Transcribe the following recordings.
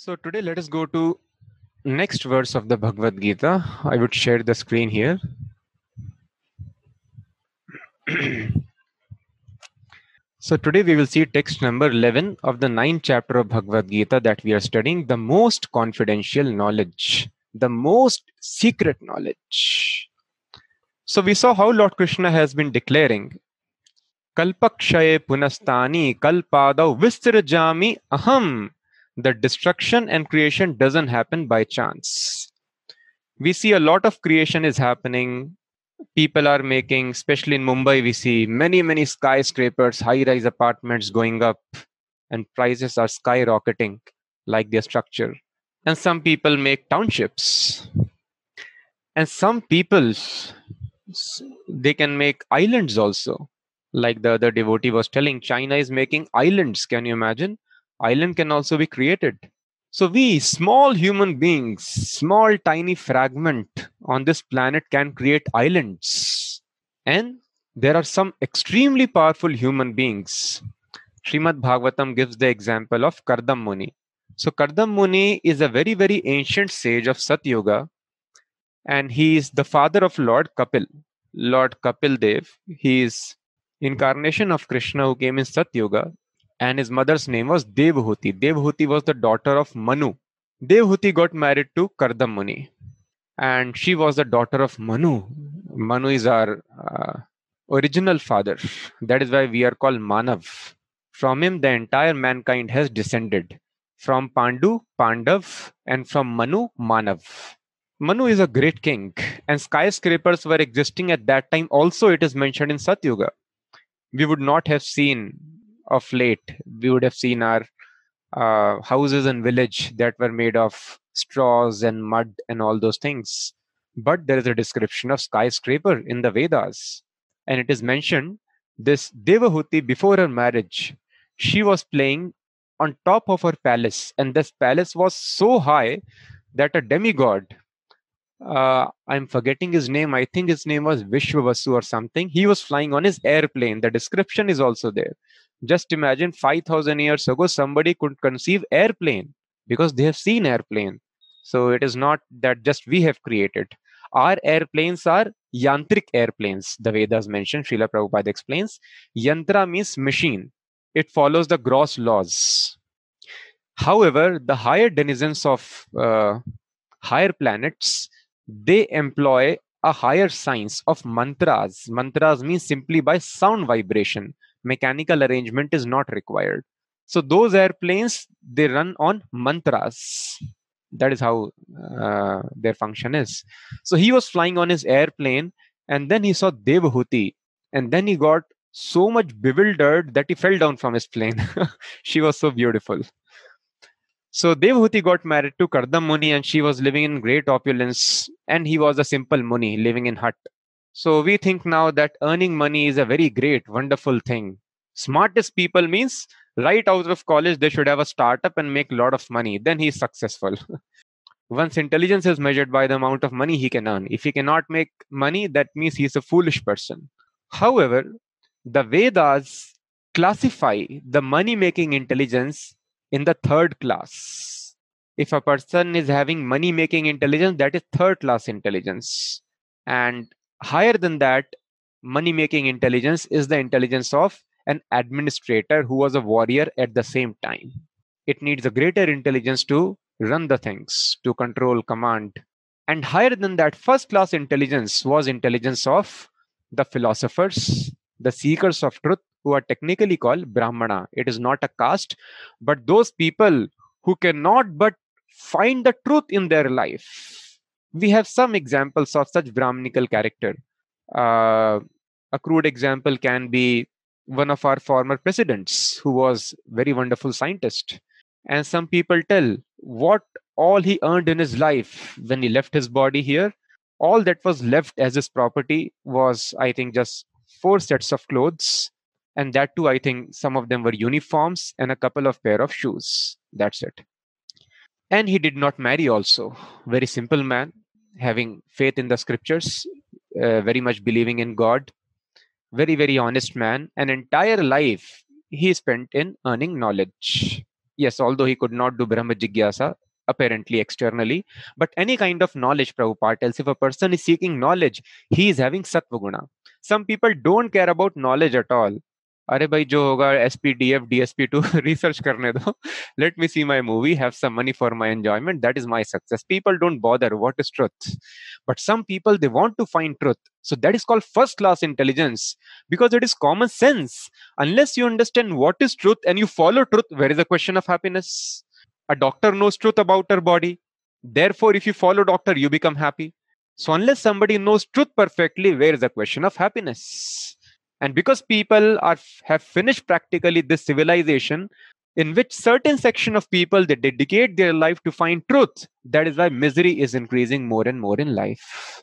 So today let us go to next verse of the Bhagavad Gita. I would share the screen here. so today we will see text number 11 of the ninth chapter of Bhagavad Gita that we are studying, the most confidential knowledge, the most secret knowledge. So we saw how Lord Krishna has been declaring Kalpakshaye punastani kalpadau vistirjami aham the destruction and creation doesn't happen by chance. We see a lot of creation is happening. People are making especially in mumbai we see many many skyscrapers high rise apartments going up and prices are skyrocketing like their structure. And some people make townships. And some people they can make islands also. Like the other devotee was telling china is making islands. Can you imagine island can also be created. So we, small human beings, small tiny fragment on this planet can create islands. And there are some extremely powerful human beings. Srimad Bhagavatam gives the example of Kardam Muni. So Kardam Muni is a very, very ancient sage of Satyuga. And he is the father of Lord Kapil. Lord Kapil Dev. He is incarnation of Krishna who came in Satyuga and his mother's name was Devhuti. Devhuti was the daughter of Manu. Devhuti got married to Kardam Muni, and she was the daughter of Manu. Manu is our uh, original father. That is why we are called Manav. From him, the entire mankind has descended. From Pandu, Pandav, and from Manu, Manav. Manu is a great king, and skyscrapers were existing at that time. Also, it is mentioned in Satyuga. We would not have seen of late we would have seen our uh, houses and village that were made of straws and mud and all those things. But there is a description of skyscraper in the vedas and it is mentioned this devahuti before her marriage. She was playing on top of her palace and this palace was so high that a demigod uh, i'm forgetting his name. I think his name was vishwavasu or something. He was flying on his airplane. The description is also there. Just imagine 5000 years ago somebody could conceive airplane because they have seen airplane. So it is not that just we have created. Our airplanes are yantrik airplanes the vedas mention Srila Prabhupada explains. Yantra means machine. It follows the gross laws. However the higher denizens of uh, higher planets they employ a higher science of mantras. Mantras means simply by sound vibration. Mechanical arrangement is not required. So those airplanes they run on mantras. That is how uh, their function is. So he was flying on his airplane and then he saw devahuti and then he got so much bewildered that he fell down from his plane. She was so beautiful so Devahuti got married to Kardam Muni and she was living in great opulence and he was a simple Muni living in hut. So we think now that earning money is a very great, wonderful thing. Smartest people means right out of college, they should have a startup and make a lot of money. Then he's successful. Once intelligence is measured by the amount of money he can earn. If he cannot make money, that means he's a foolish person. However, the Vedas classify the money making intelligence in the third class. If a person is having money making intelligence, that is third class intelligence. And higher than that money making intelligence is the intelligence of an administrator who was a warrior at the same time it needs a greater intelligence to run the things to control command and higher than that first class intelligence was intelligence of the philosophers the seekers of truth who are technically called brahmana. It is not a caste but those people who cannot but find the truth in their life. We have some examples of such brahminical character. Uh, a crude example can be one of our former presidents who was very wonderful scientist. And some people tell what all he earned in his life when he left his body here all that was left as his property was i think just four sets of clothes and that too i think some of them were uniforms and a couple of pair of shoes. That's it. And he did not marry also. Very simple man having faith in the scriptures uh, very much believing in god. Very very honest man. An entire life he spent in earning knowledge. Yes, although he could not do Brahma Jigyasa, apparently externally, but any kind of knowledge, Prabhupada tells if a person is seeking knowledge, he is having Sattva Guna. Some people don't care about knowledge at all. अरे भाई जो होगा S P D F D S P to research करने दो let me see my movie have some money for my enjoyment that is my success people don't bother what is truth but some people they want to find truth so that is called first class intelligence because it is common sense unless you understand what is truth and you follow truth where is the question of happiness a doctor knows truth about her body therefore if you follow doctor you become happy so unless somebody knows truth perfectly where is the question of happiness And because people are have finished practically this civilization in which certain section of people they dedicate their life to find truth that is why misery is increasing more and more in life.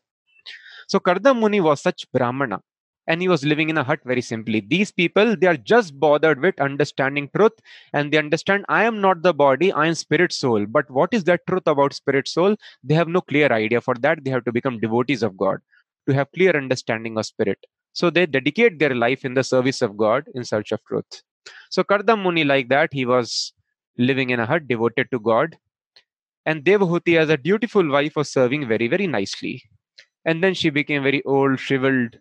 So kardam muni was such brahmana and he was living in a hut very simply. These people they are just bothered with understanding truth and they understand i am not the body i am spirit soul. But what is that truth about spirit soul? They have no clear idea for that. They have to become devotees of god to have clear understanding of spirit so they dedicate their life in the service of God in search of truth. So Kardam Muni, like that, he was living in a hut devoted to God. And Devahuti, as a dutiful wife, was serving very, very nicely. And then she became very old, shriveled.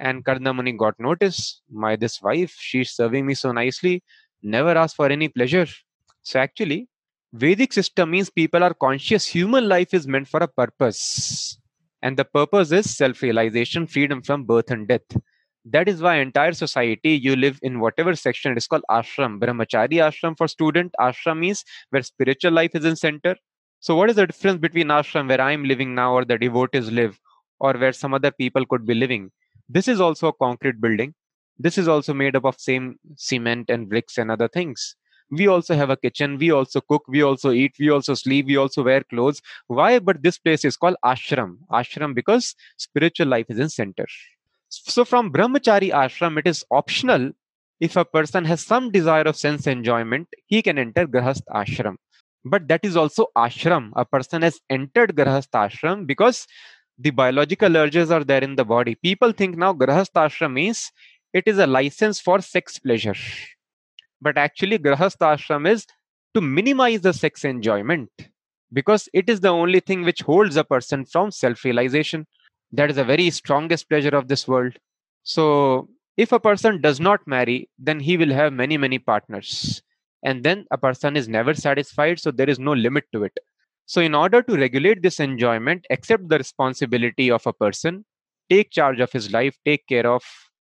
And Kardamuni got notice. My this wife, she's serving me so nicely, never asked for any pleasure. So actually, Vedic system means people are conscious. Human life is meant for a purpose and the purpose is self-realization freedom from birth and death. That is why entire society you live in whatever section it is called ashram brahmachari ashram for student. Ashram means where spiritual life is in center. So what is the difference between ashram where i am living now or the devotees live or where some other people could be living? This is also a concrete building. This is also made up of same cement and bricks and other things we also have a kitchen we also cook we also eat we also sleep we also wear clothes. Why? But this place is called ashram. Ashram because spiritual life is in center. So from brahmachari ashram it is optional. If a person has some desire of sense enjoyment he can enter grahast ashram. But that is also ashram. A person has entered grahast ashram because the biological urges are there in the body. People think now grahast ashram means it is a license for sex pleasure but actually grahastha ashram is to minimize the sex enjoyment because it is the only thing which holds a person from self realization that is the very strongest pleasure of this world. So if a person does not marry then he will have many many partners. And then a person is never satisfied so there is no limit to it. So in order to regulate this enjoyment accept the responsibility of a person take charge of his life take care of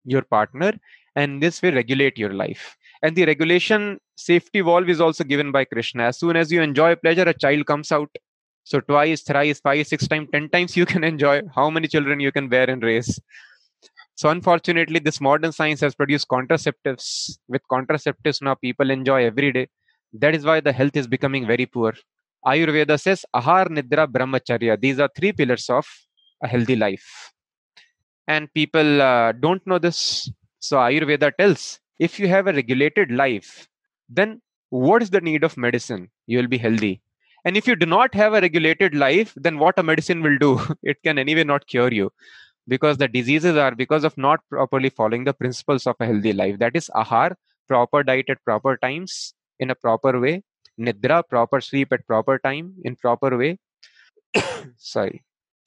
your partner and this will regulate your life and the regulation safety valve is also given by krishna. As soon as you enjoy pleasure a child comes out. So twice thrice five six times ten times you can enjoy how many children you can bear and raise so unfortunately this modern science has produced contraceptives. With contraceptives now people enjoy every day. That is why the health is becoming very poor. Ayurveda says ahar nidra brahmacharya. These are three pillars of a healthy life. And people uh, don't know this. So ayurveda tells if you have a regulated life, then what is the need of medicine? You will be healthy. And if you do not have a regulated life, then what a medicine will do? It can anyway not cure you because the diseases are because of not properly following the principles of a healthy life. That is ahar, proper diet at proper times in a proper way, nidra, proper sleep at proper time in proper way. Sorry.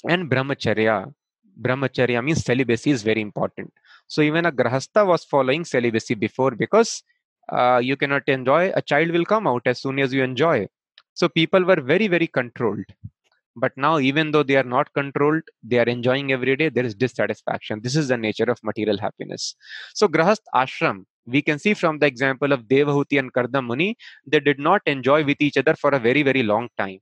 And brahmacharya. Brahmacharya means celibacy is very important. So even a grahastha was following celibacy before because uh, you cannot enjoy, a child will come out as soon as you enjoy. So people were very, very controlled. But now, even though they are not controlled, they are enjoying every day, there is dissatisfaction. This is the nature of material happiness. So, Grahast ashram, we can see from the example of Devahuti and Kardamuni, they did not enjoy with each other for a very, very long time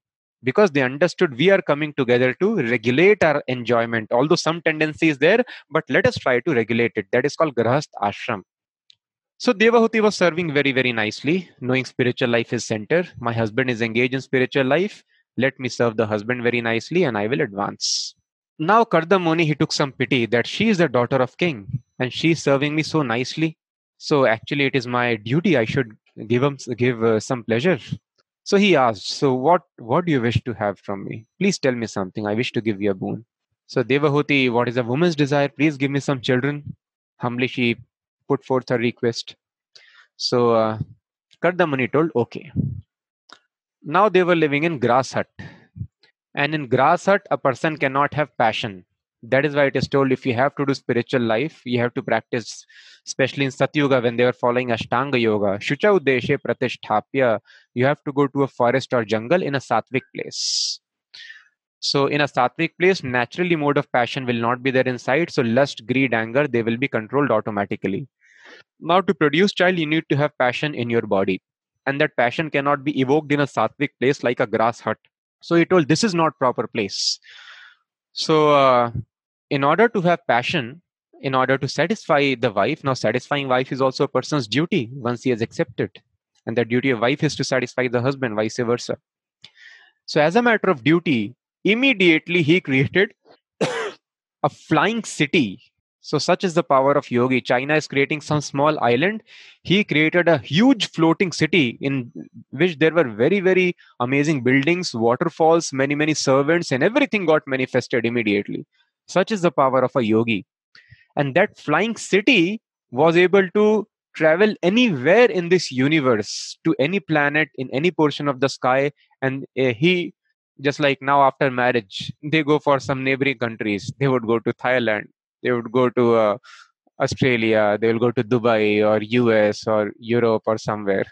because they understood we are coming together to regulate our enjoyment although some tendency is there but let us try to regulate it. That is called grahast ashram. So devahuti was serving very very nicely knowing spiritual life is center. My husband is engaged in spiritual life. Let me serve the husband very nicely and i will advance. Now kardamoni he took some pity that she is the daughter of king and she is serving me so nicely. So actually it is my duty. I should give him give uh, some pleasure so he asked, So what, what do you wish to have from me? Please tell me something. I wish to give you a boon. So Devahuti, what is a woman's desire? Please give me some children. Humbly she put forth her request. So uh, Kardamuni told, okay. Now they were living in grass hut. And in grass hut, a person cannot have passion. That is why it is told if you have to do spiritual life, you have to practice, especially in Satyuga when they were following Ashtanga Yoga. Shucha Udeshe Pratisthapya, you have to go to a forest or jungle in a sattvic place. So, in a sattvic place, naturally, mode of passion will not be there inside. So, lust, greed, anger, they will be controlled automatically. Now, to produce child, you need to have passion in your body. And that passion cannot be evoked in a sattvic place like a grass hut. So, he told, This is not proper place. So, uh, in order to have passion, in order to satisfy the wife, now satisfying wife is also a person's duty once he has accepted. And the duty of wife is to satisfy the husband, vice versa. So, as a matter of duty, immediately he created a flying city. So, such is the power of yogi. China is creating some small island. He created a huge floating city in which there were very, very amazing buildings, waterfalls, many, many servants, and everything got manifested immediately. Such is the power of a yogi. And that flying city was able to travel anywhere in this universe to any planet in any portion of the sky. And uh, he just like now after marriage they go for some neighboring countries they would go to thailand they would go to uh, australia they will go to dubai or us or europe or somewhere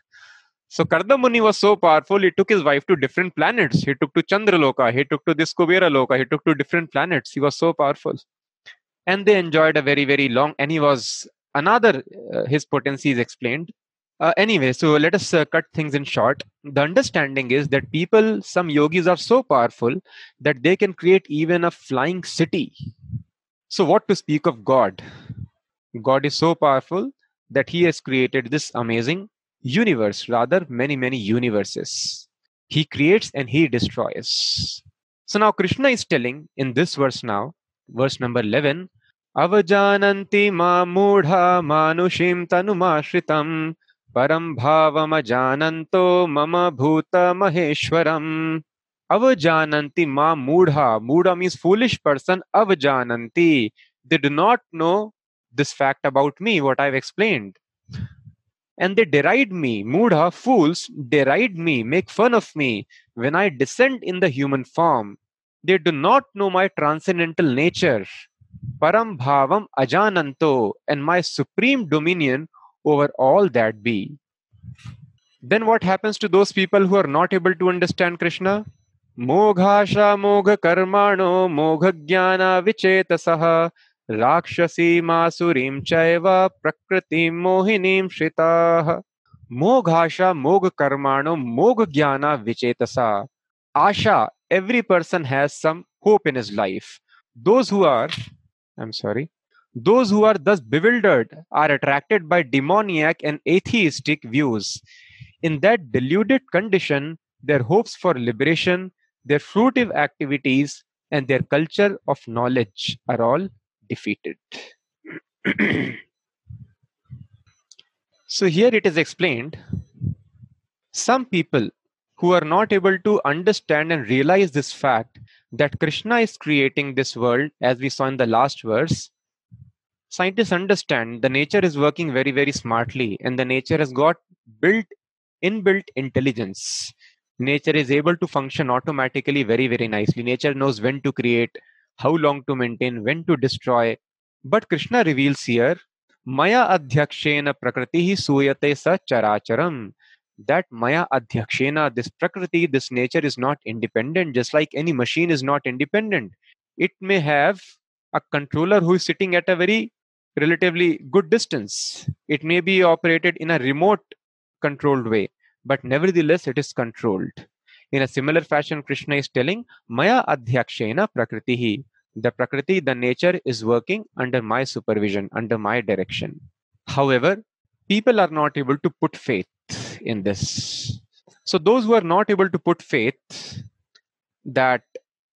so kardamuni was so powerful he took his wife to different planets he took to chandraloka he took to this kubera loka he took to different planets he was so powerful and they enjoyed a very very long and he was another uh, his potency is explained uh, anyway, so let us uh, cut things in short. The understanding is that people, some yogis are so powerful that they can create even a flying city. So, what to speak of God? God is so powerful that He has created this amazing universe, rather, many, many universes. He creates and he destroys. So now Krishna is telling in this verse now, verse number 11, Avajananti ma mudha manushim tanumashritam param bhavamajananto mama bhuta maheshwaram. Avajananti ma mudha. Mudha means foolish person. Avajananti. They do not know this fact about me, what I've explained and they deride me. Mudha, fools, deride me, make fun of me when I descend in the human form. They do not know my transcendental nature. Param bhavam ajananto, and my supreme dominion over all that be. Then what happens to those people who are not able to understand Krishna? Mogha Mogha karmano, mogha jnana vichetasah राक्षसीमासुरीं चैव प्रकृतिं मोहिनीं श्रिताः मोघाशा मोघ कर्माणो मोघ ज्ञान विचेतसा asha every person has some hope in his life those who are i'm sorry those who are thus bewildered are attracted by demoniac and atheistic views. In that deluded condition, their hopes for liberation, their fruitive activities, and their culture of knowledge are all defeated. so, here it is explained some people who are not able to understand and realize this fact that Krishna is creating this world, as we saw in the last verse, scientists understand the nature is working very very smartly and the nature has got built inbuilt intelligence nature is able to function automatically very very nicely nature knows when to create how long to maintain when to destroy but krishna reveals here maya adhyakshena prakriti suyate sa characharam that maya adhyakshena this prakriti this nature is not independent just like any machine is not independent it may have a controller who is sitting at a very relatively good distance. It may be operated in a remote controlled way, but nevertheless it is controlled. In a similar fashion, Krishna is telling, Maya adhyakshena prakritihi. The prakriti, the nature is working under my supervision, under my direction. However, people are not able to put faith in this. So, those who are not able to put faith that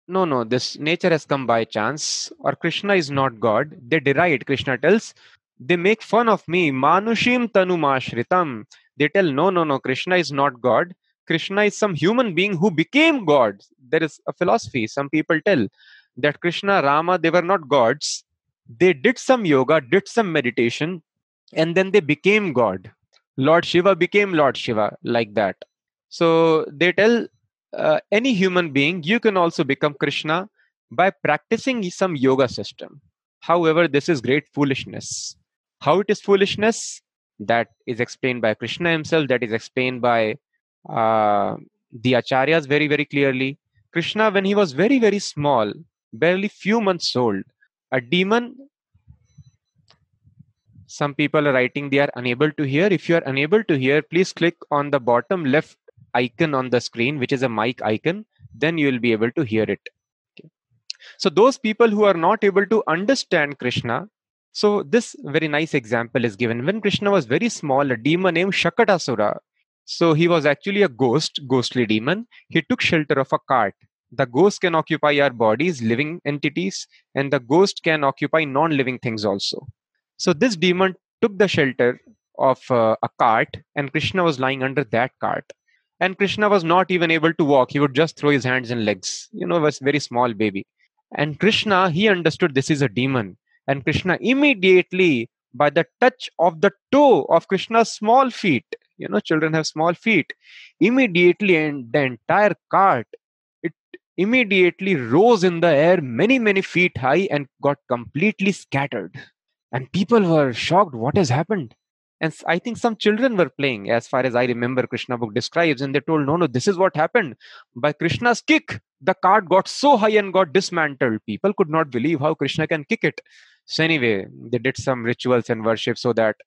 no no this nature has come by chance or krishna is not god they deride krishna tells they make fun of me manushim tanumashritam they tell no no no krishna is not god krishna is some human being who became god there is a philosophy some people tell that krishna rama they were not gods they did some yoga did some meditation and then they became god Lord Shiva became Lord Shiva like that. So they tell uh, any human being, you can also become Krishna by practicing some yoga system. However, this is great foolishness. How it is foolishness? That is explained by Krishna himself, that is explained by uh, the acharyas very, very clearly. Krishna, when he was very, very small, barely few months old, a demon some people are writing they are unable to hear. If you are unable to hear please click on the bottom left icon on the screen which is a mic icon then you will be able to hear it. So those people who are not able to understand krishna so this very nice example is given. When krishna was very small a demon named shakatasura so he was actually a ghost ghostly demon he took shelter of a cart the ghost can occupy our bodies living entities and the ghost can occupy non-living things also so this demon took the shelter of uh, a cart, and Krishna was lying under that cart. And Krishna was not even able to walk. He would just throw his hands and legs. You know, was very small baby. And Krishna, he understood this is a demon. And Krishna immediately, by the touch of the toe of Krishna's small feet, you know, children have small feet, immediately and the entire cart, it immediately rose in the air. Many, many feet high and got completely scattered. And people were shocked what has happened? And i think some children were playing. As far as i remember krishna book describes and they told no no this is what happened. By krishna's kick the cart got so high and got dismantled. People could not believe how krishna can kick it. So anyway they did some rituals and worship so that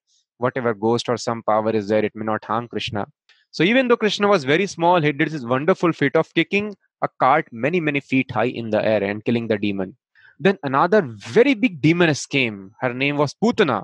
whatever ghost or some power is there it may not harm krishna so even though krishna was very small he did this wonderful feat of kicking a cart many many feet high in the air and killing the demon then another very big demoness came. Her name was Putana.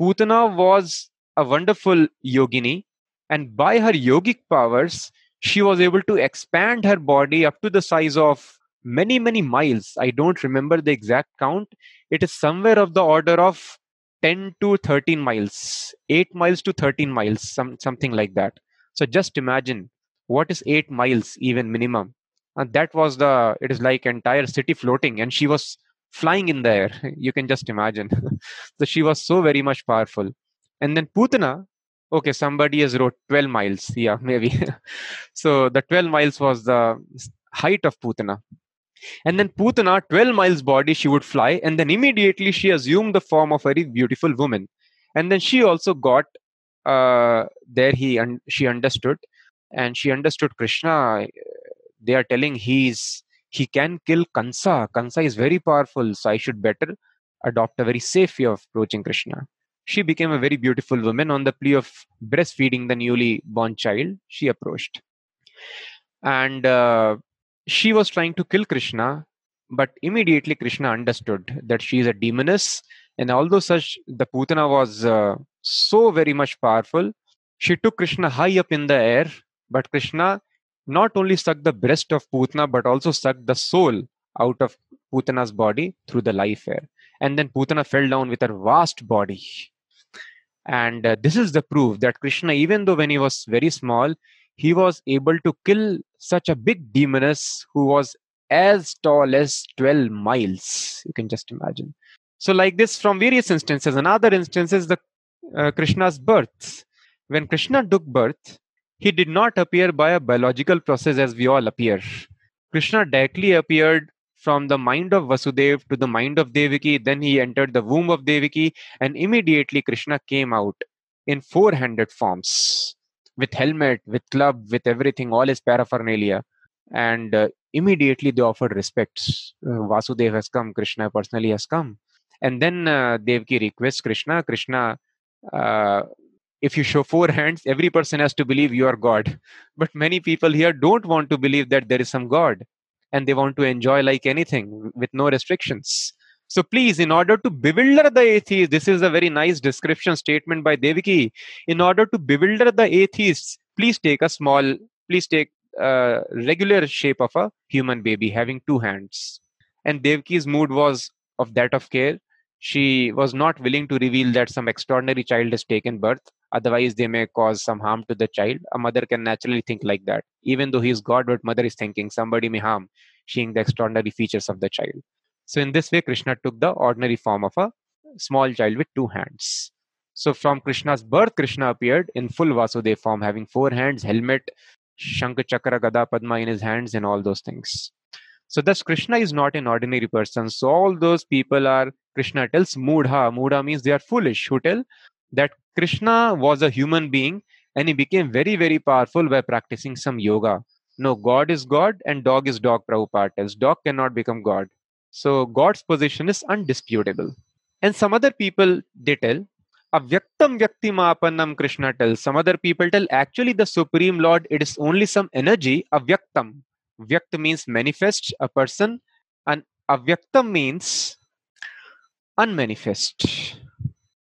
Putana was a wonderful yogini, and by her yogic powers, she was able to expand her body up to the size of many, many miles. I don't remember the exact count. It is somewhere of the order of 10 to 13 miles, 8 miles to 13 miles, some, something like that. So just imagine what is 8 miles, even minimum. And that was the, it is like entire city floating, and she was flying in the air. You can just imagine. so she was so very much powerful. And then Putana, okay, somebody has wrote 12 miles. Yeah, maybe. so the 12 miles was the height of Putana. And then Putana, 12 miles body, she would fly. And then immediately she assumed the form of a very beautiful woman. And then she also got uh, there, he un- she understood. And she understood Krishna. They are telling he's he can kill Kansa. Kansa is very powerful, so I should better adopt a very safe way of approaching Krishna. She became a very beautiful woman on the plea of breastfeeding the newly born child. She approached. And uh, she was trying to kill Krishna, but immediately Krishna understood that she is a demoness. And although such the Putana was uh, so very much powerful, she took Krishna high up in the air, but Krishna not only sucked the breast of Putana, but also sucked the soul out of Putana's body through the life air. And then Putana fell down with her vast body. And uh, this is the proof that Krishna, even though when he was very small, he was able to kill such a big demoness who was as tall as 12 miles. You can just imagine. So, like this, from various instances, another instance is the uh, Krishna's birth. When Krishna took birth, he did not appear by a biological process as we all appear. Krishna directly appeared from the mind of Vasudev to the mind of Devaki. Then he entered the womb of Devaki, and immediately Krishna came out in four handed forms with helmet, with club, with everything, all his paraphernalia. And uh, immediately they offered respects. Uh, Vasudev has come, Krishna personally has come. And then uh, Devaki requests Krishna, Krishna, uh, if you show four hands every person has to believe you are god but many people here don't want to believe that there is some god and they want to enjoy like anything with no restrictions so please in order to bewilder the atheists this is a very nice description statement by devaki in order to bewilder the atheists please take a small please take a regular shape of a human baby having two hands. And devaki's mood was of that of care. She was not willing to reveal that some extraordinary child has taken birth. Otherwise they may cause some harm to the child. A mother can naturally think like that. Even though he is god but mother is thinking somebody may harm seeing the extraordinary features of the child so in this way krishna took the ordinary form of a small child with two hands So from Krishna's birth, Krishna appeared in full Vasudev form, having four hands, helmet, Shankha Chakra, Gada, Padma in his hands, and all those things. So thus Krishna is not an ordinary person. So all those people are Krishna tells Mudha. Mudha means they are foolish who tell that Krishna was a human being and he became very, very powerful by practicing some yoga. No, God is God and dog is dog, Prabhupada tells. Dog cannot become God. So God's position is undisputable. And some other people they tell Avyaktam Vyaktimapannam Krishna tells. Some other people tell actually the Supreme Lord, it is only some energy, Avyaktam. Vyakt means manifest, a person, and Avyaktam means unmanifest.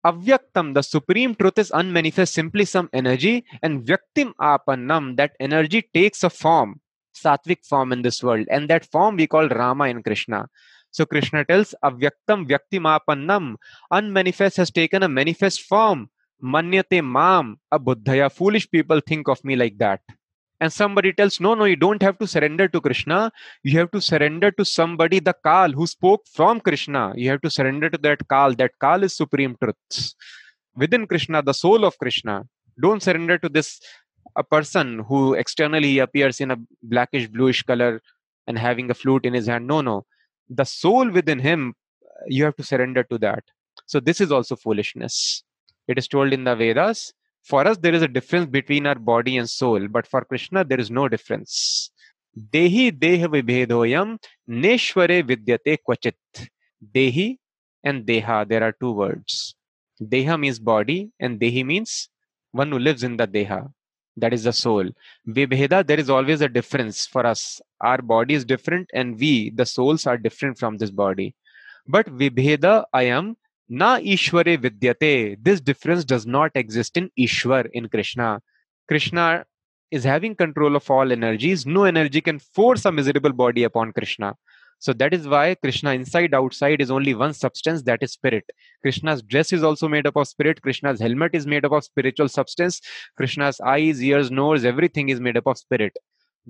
Avyaktam, the supreme truth is unmanifest, simply some energy, and Vyaktim Apannam, that energy takes a form, sattvic form in this world, and that form we call Rama and Krishna. So Krishna tells Avyaktam Vyaktimapannam, unmanifest has taken a manifest form. Manyate Mam, a Buddhaya. Foolish people think of me like that. And somebody tells, No, no, you don't have to surrender to Krishna. You have to surrender to somebody, the Kal, who spoke from Krishna. You have to surrender to that Kal. That Kal is supreme truth. Within Krishna, the soul of Krishna. Don't surrender to this a person who externally appears in a blackish bluish color and having a flute in his hand. No, no. The soul within him you have to surrender to that. So this is also foolishness. It is told in the vedas for us there is a difference between our body and soul but for krishna there is no difference. Dehi deha vibhedoyam neshware vidyate kvachit. Dehi and deha there are two words. Deha means body and dehi means one who lives in the deha that is the soul. Vibheda there is always a difference for us. Our body is different and we the souls are different from this body. But vibheda i am na ishware vidyate. This difference does not exist in ishwar in krishna. Krishna is having control of all energies. No energy can force a miserable body upon krishna so that is why Krishna inside outside is only one substance that is spirit. Krishna's dress is also made up of spirit. Krishna's helmet is made up of spiritual substance. Krishna's eyes, ears, nose, everything is made up of spirit.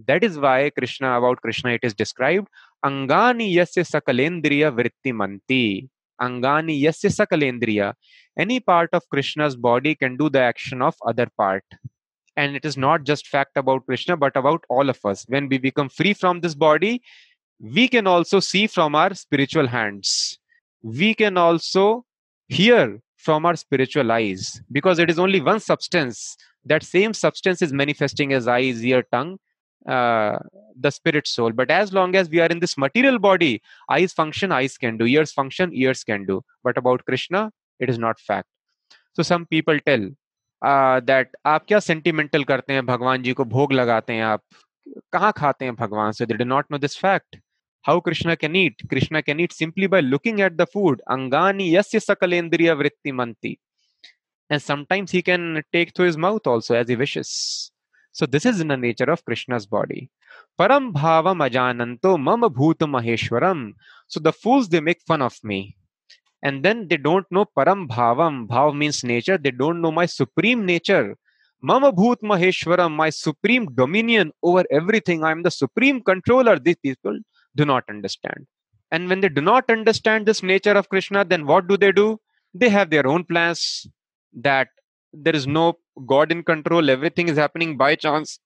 That is why Krishna, about Krishna, it is described Angani yasya sakalendriya manti. Angani yasya sakalendriya. Any part of Krishna's body can do the action of other part. And it is not just fact about Krishna, but about all of us. When we become free from this body, we can also see from our spiritual hands. We can also hear from our spiritual eyes because it is only one substance. That same substance is manifesting as eyes, ear, tongue, uh, the spirit soul. But as long as we are in this material body, eyes function, eyes can do, ears function, ears can do. But about Krishna, it is not fact. So some people tell uh, that आप क्या sentimental करते हैं भगवान जी को भोग लगाते हैं आप कहाँ खाते हैं भगवान से they do not know this fact how Krishna can eat. Krishna can eat simply by looking at the food. Angani yasya sakalendriya vritti manti. And sometimes he can take through his mouth also as he wishes. So this is in the nature of Krishna's body. Param bhavam ajananto mama bhuta maheshwaram. So the fools, they make fun of me. And then they don't know param bhavam. Bhav means nature. They don't know my supreme nature. Mama Bhut Maheshwaram, my supreme dominion over everything. I am the supreme controller. These people do not understand. And when they do not understand this nature of Krishna, then what do they do? They have their own plans that there is no God in control, everything is happening by chance.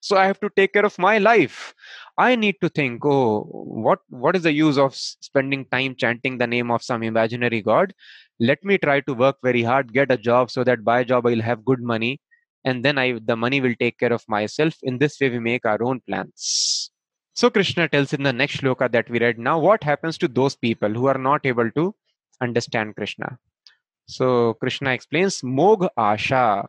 So I have to take care of my life. I need to think, oh, what what is the use of spending time chanting the name of some imaginary God? Let me try to work very hard, get a job so that by job I'll have good money, and then I the money will take care of myself. In this way, we make our own plans. So Krishna tells in the next shloka that we read now what happens to those people who are not able to understand Krishna. So Krishna explains Mogh Asha,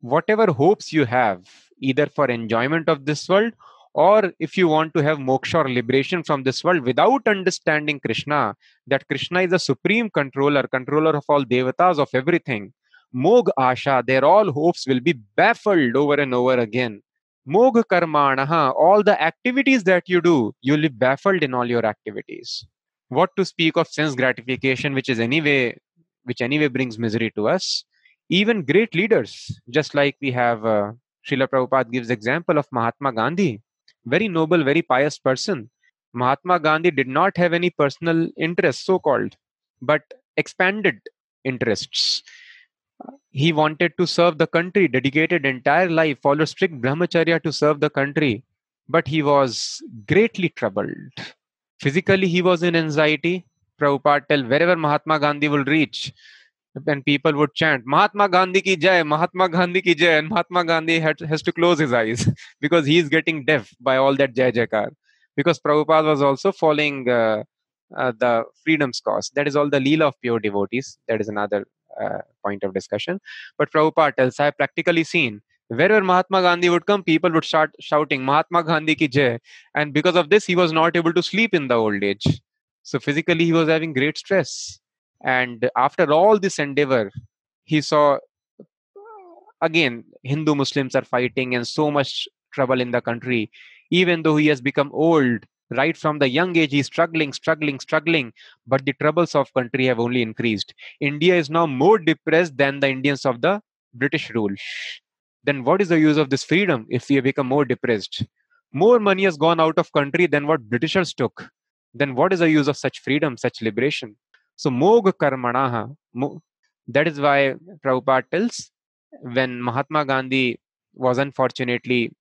whatever hopes you have, either for enjoyment of this world or if you want to have moksha or liberation from this world without understanding Krishna, that Krishna is the supreme controller, controller of all devatas, of everything. Mogh Asha, their all hopes will be baffled over and over again Mogh karmanaha, all the activities that you do, you'll be baffled in all your activities. What to speak of sense gratification, which is anyway, which anyway brings misery to us. Even great leaders, just like we have uh, Srila Prabhupada gives example of Mahatma Gandhi, very noble, very pious person. Mahatma Gandhi did not have any personal interests, so called, but expanded interests he wanted to serve the country, dedicated entire life, followed strict brahmacharya to serve the country, but he was greatly troubled. Physically, he was in anxiety. Prabhupada tell wherever Mahatma Gandhi will reach, and people would chant Mahatma Gandhi ki jai, Mahatma Gandhi ki jai, and Mahatma Gandhi had, has to close his eyes because he is getting deaf by all that jai jaikar. Because Prabhupada was also following uh, uh, the freedom's cause. That is all the leela of pure devotees. That is another Uh, point of discussion. But Prabhupada tells, I have practically seen wherever Mahatma Gandhi would come, people would start shouting Mahatma Gandhi ki jai. And because of this, he was not able to sleep in the old age. So physically, he was having great stress. And after all this endeavor, he saw again Hindu Muslims are fighting and so much trouble in the country. Even though he has become old, right from the young age he's struggling struggling struggling. But the troubles of country have only increased. India is now more depressed than the indians of the british rule. Then what is the use of this freedom if we become more depressed? More money has gone out of country than what britishers took. Then what is the use of such freedom such liberation? So mog karmanaha that is why prabhupada tells when mahatma gandhi was unfortunately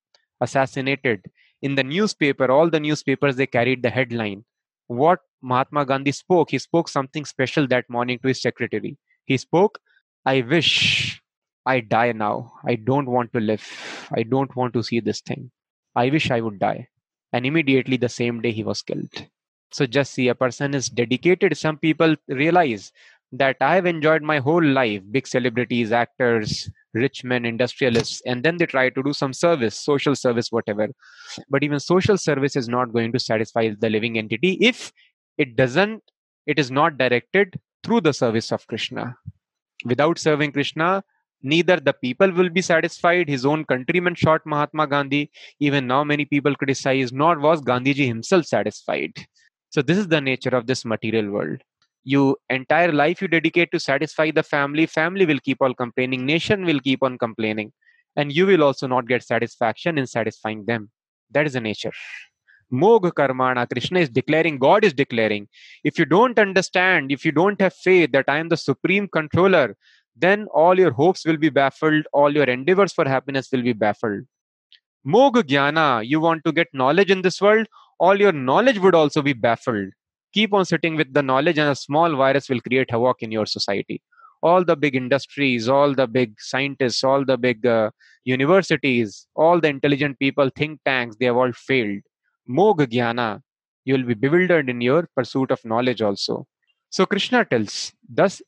assassinated in the newspaper, all the newspapers, they carried the headline. What Mahatma Gandhi spoke, he spoke something special that morning to his secretary. He spoke, I wish I die now. I don't want to live. I don't want to see this thing. I wish I would die. And immediately the same day he was killed. So just see a person is dedicated. Some people realize that I have enjoyed my whole life, big celebrities, actors, rich men, industrialists, and then they try to do some service, social service, whatever. But even social service is not going to satisfy the living entity if it doesn't, it is not directed through the service of Krishna. Without serving Krishna, neither the people will be satisfied. His own countrymen shot Mahatma Gandhi. Even now, many people criticize, nor was Gandhiji himself satisfied. So, this is the nature of this material world you entire life you dedicate to satisfy the family family will keep on complaining nation will keep on complaining and you will also not get satisfaction in satisfying them. That is the nature. Mog karmana krishna is declaring god is declaring if you don't understand if you don't have faith that i am the supreme controller then all your hopes will be baffled all your endeavors for happiness will be baffled. Mog jnana you want to get knowledge in this world all your knowledge would also be baffled keep on sitting with the knowledge and a small virus will create havoc in your society. All the big industries all the big scientists all the big uh, universities all the intelligent people think tanks they have all failed. Mog jnana you will be bewildered in your pursuit of knowledge also. So krishna tells thus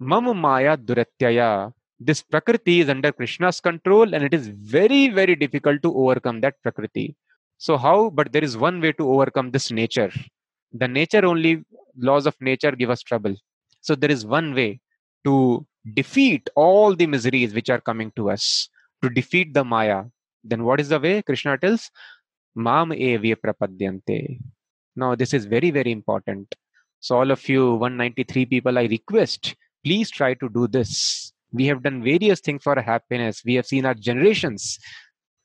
mam maya duratyaya this prakriti is under krishna's control and it is very very difficult to overcome that prakriti. So how but there is one way to overcome this nature the nature only laws of nature give us trouble. So there is one way to defeat all the miseries which are coming to us. To defeat the maya. Then what is the way? Krishna tells mam evya prapadyante. Now this is very very important. So all of you 193 people i request please try to do this. We have done various things for happiness. We have seen our generations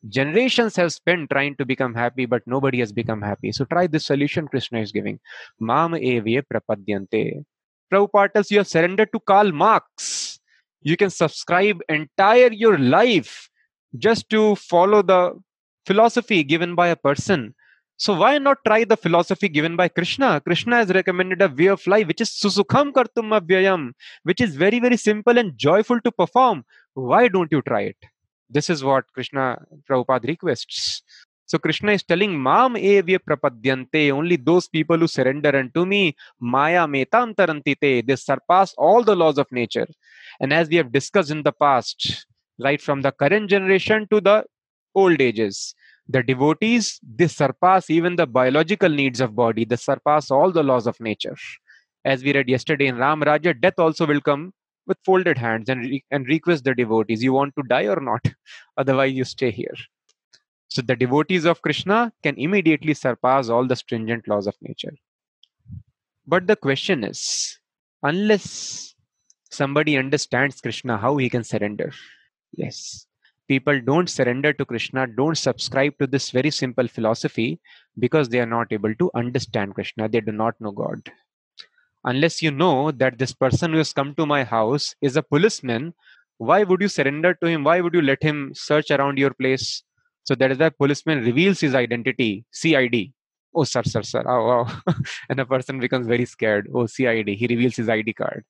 generations have spent trying to become happy but nobody has become happy so try this solution krishna is giving mam evye prapadyante Prabhupada tells you have surrendered to Karl Marx. You can subscribe entire your life just to follow the philosophy given by a person. So why not try the philosophy given by Krishna? Krishna has recommended a way of life which is susukham kartum avyayam, which is very very simple and joyful to perform. Why don't you try it? This is what Krishna Prabhupada requests. So Krishna is telling, Mam evya prapadyante, only those people who surrender unto me, Maya metam tarantite, they surpass all the laws of nature. And as we have discussed in the past, right from the current generation to the old ages, the devotees, they surpass even the biological needs of body, they surpass all the laws of nature. As we read yesterday in Ram Raja, death also will come with folded hands and, re- and request the devotees, you want to die or not? Otherwise, you stay here. So the devotees of Krishna can immediately surpass all the stringent laws of nature. But the question is, unless somebody understands Krishna, how he can surrender? Yes. People don't surrender to Krishna, don't subscribe to this very simple philosophy because they are not able to understand Krishna. They do not know God unless you know that this person who has come to my house is a policeman why would you surrender to him? Why would you let him search around your place? So that is why policeman reveals his identity cid oh sir sir sir. Oh wow. And the person becomes very scared. Oh cid he reveals his id card.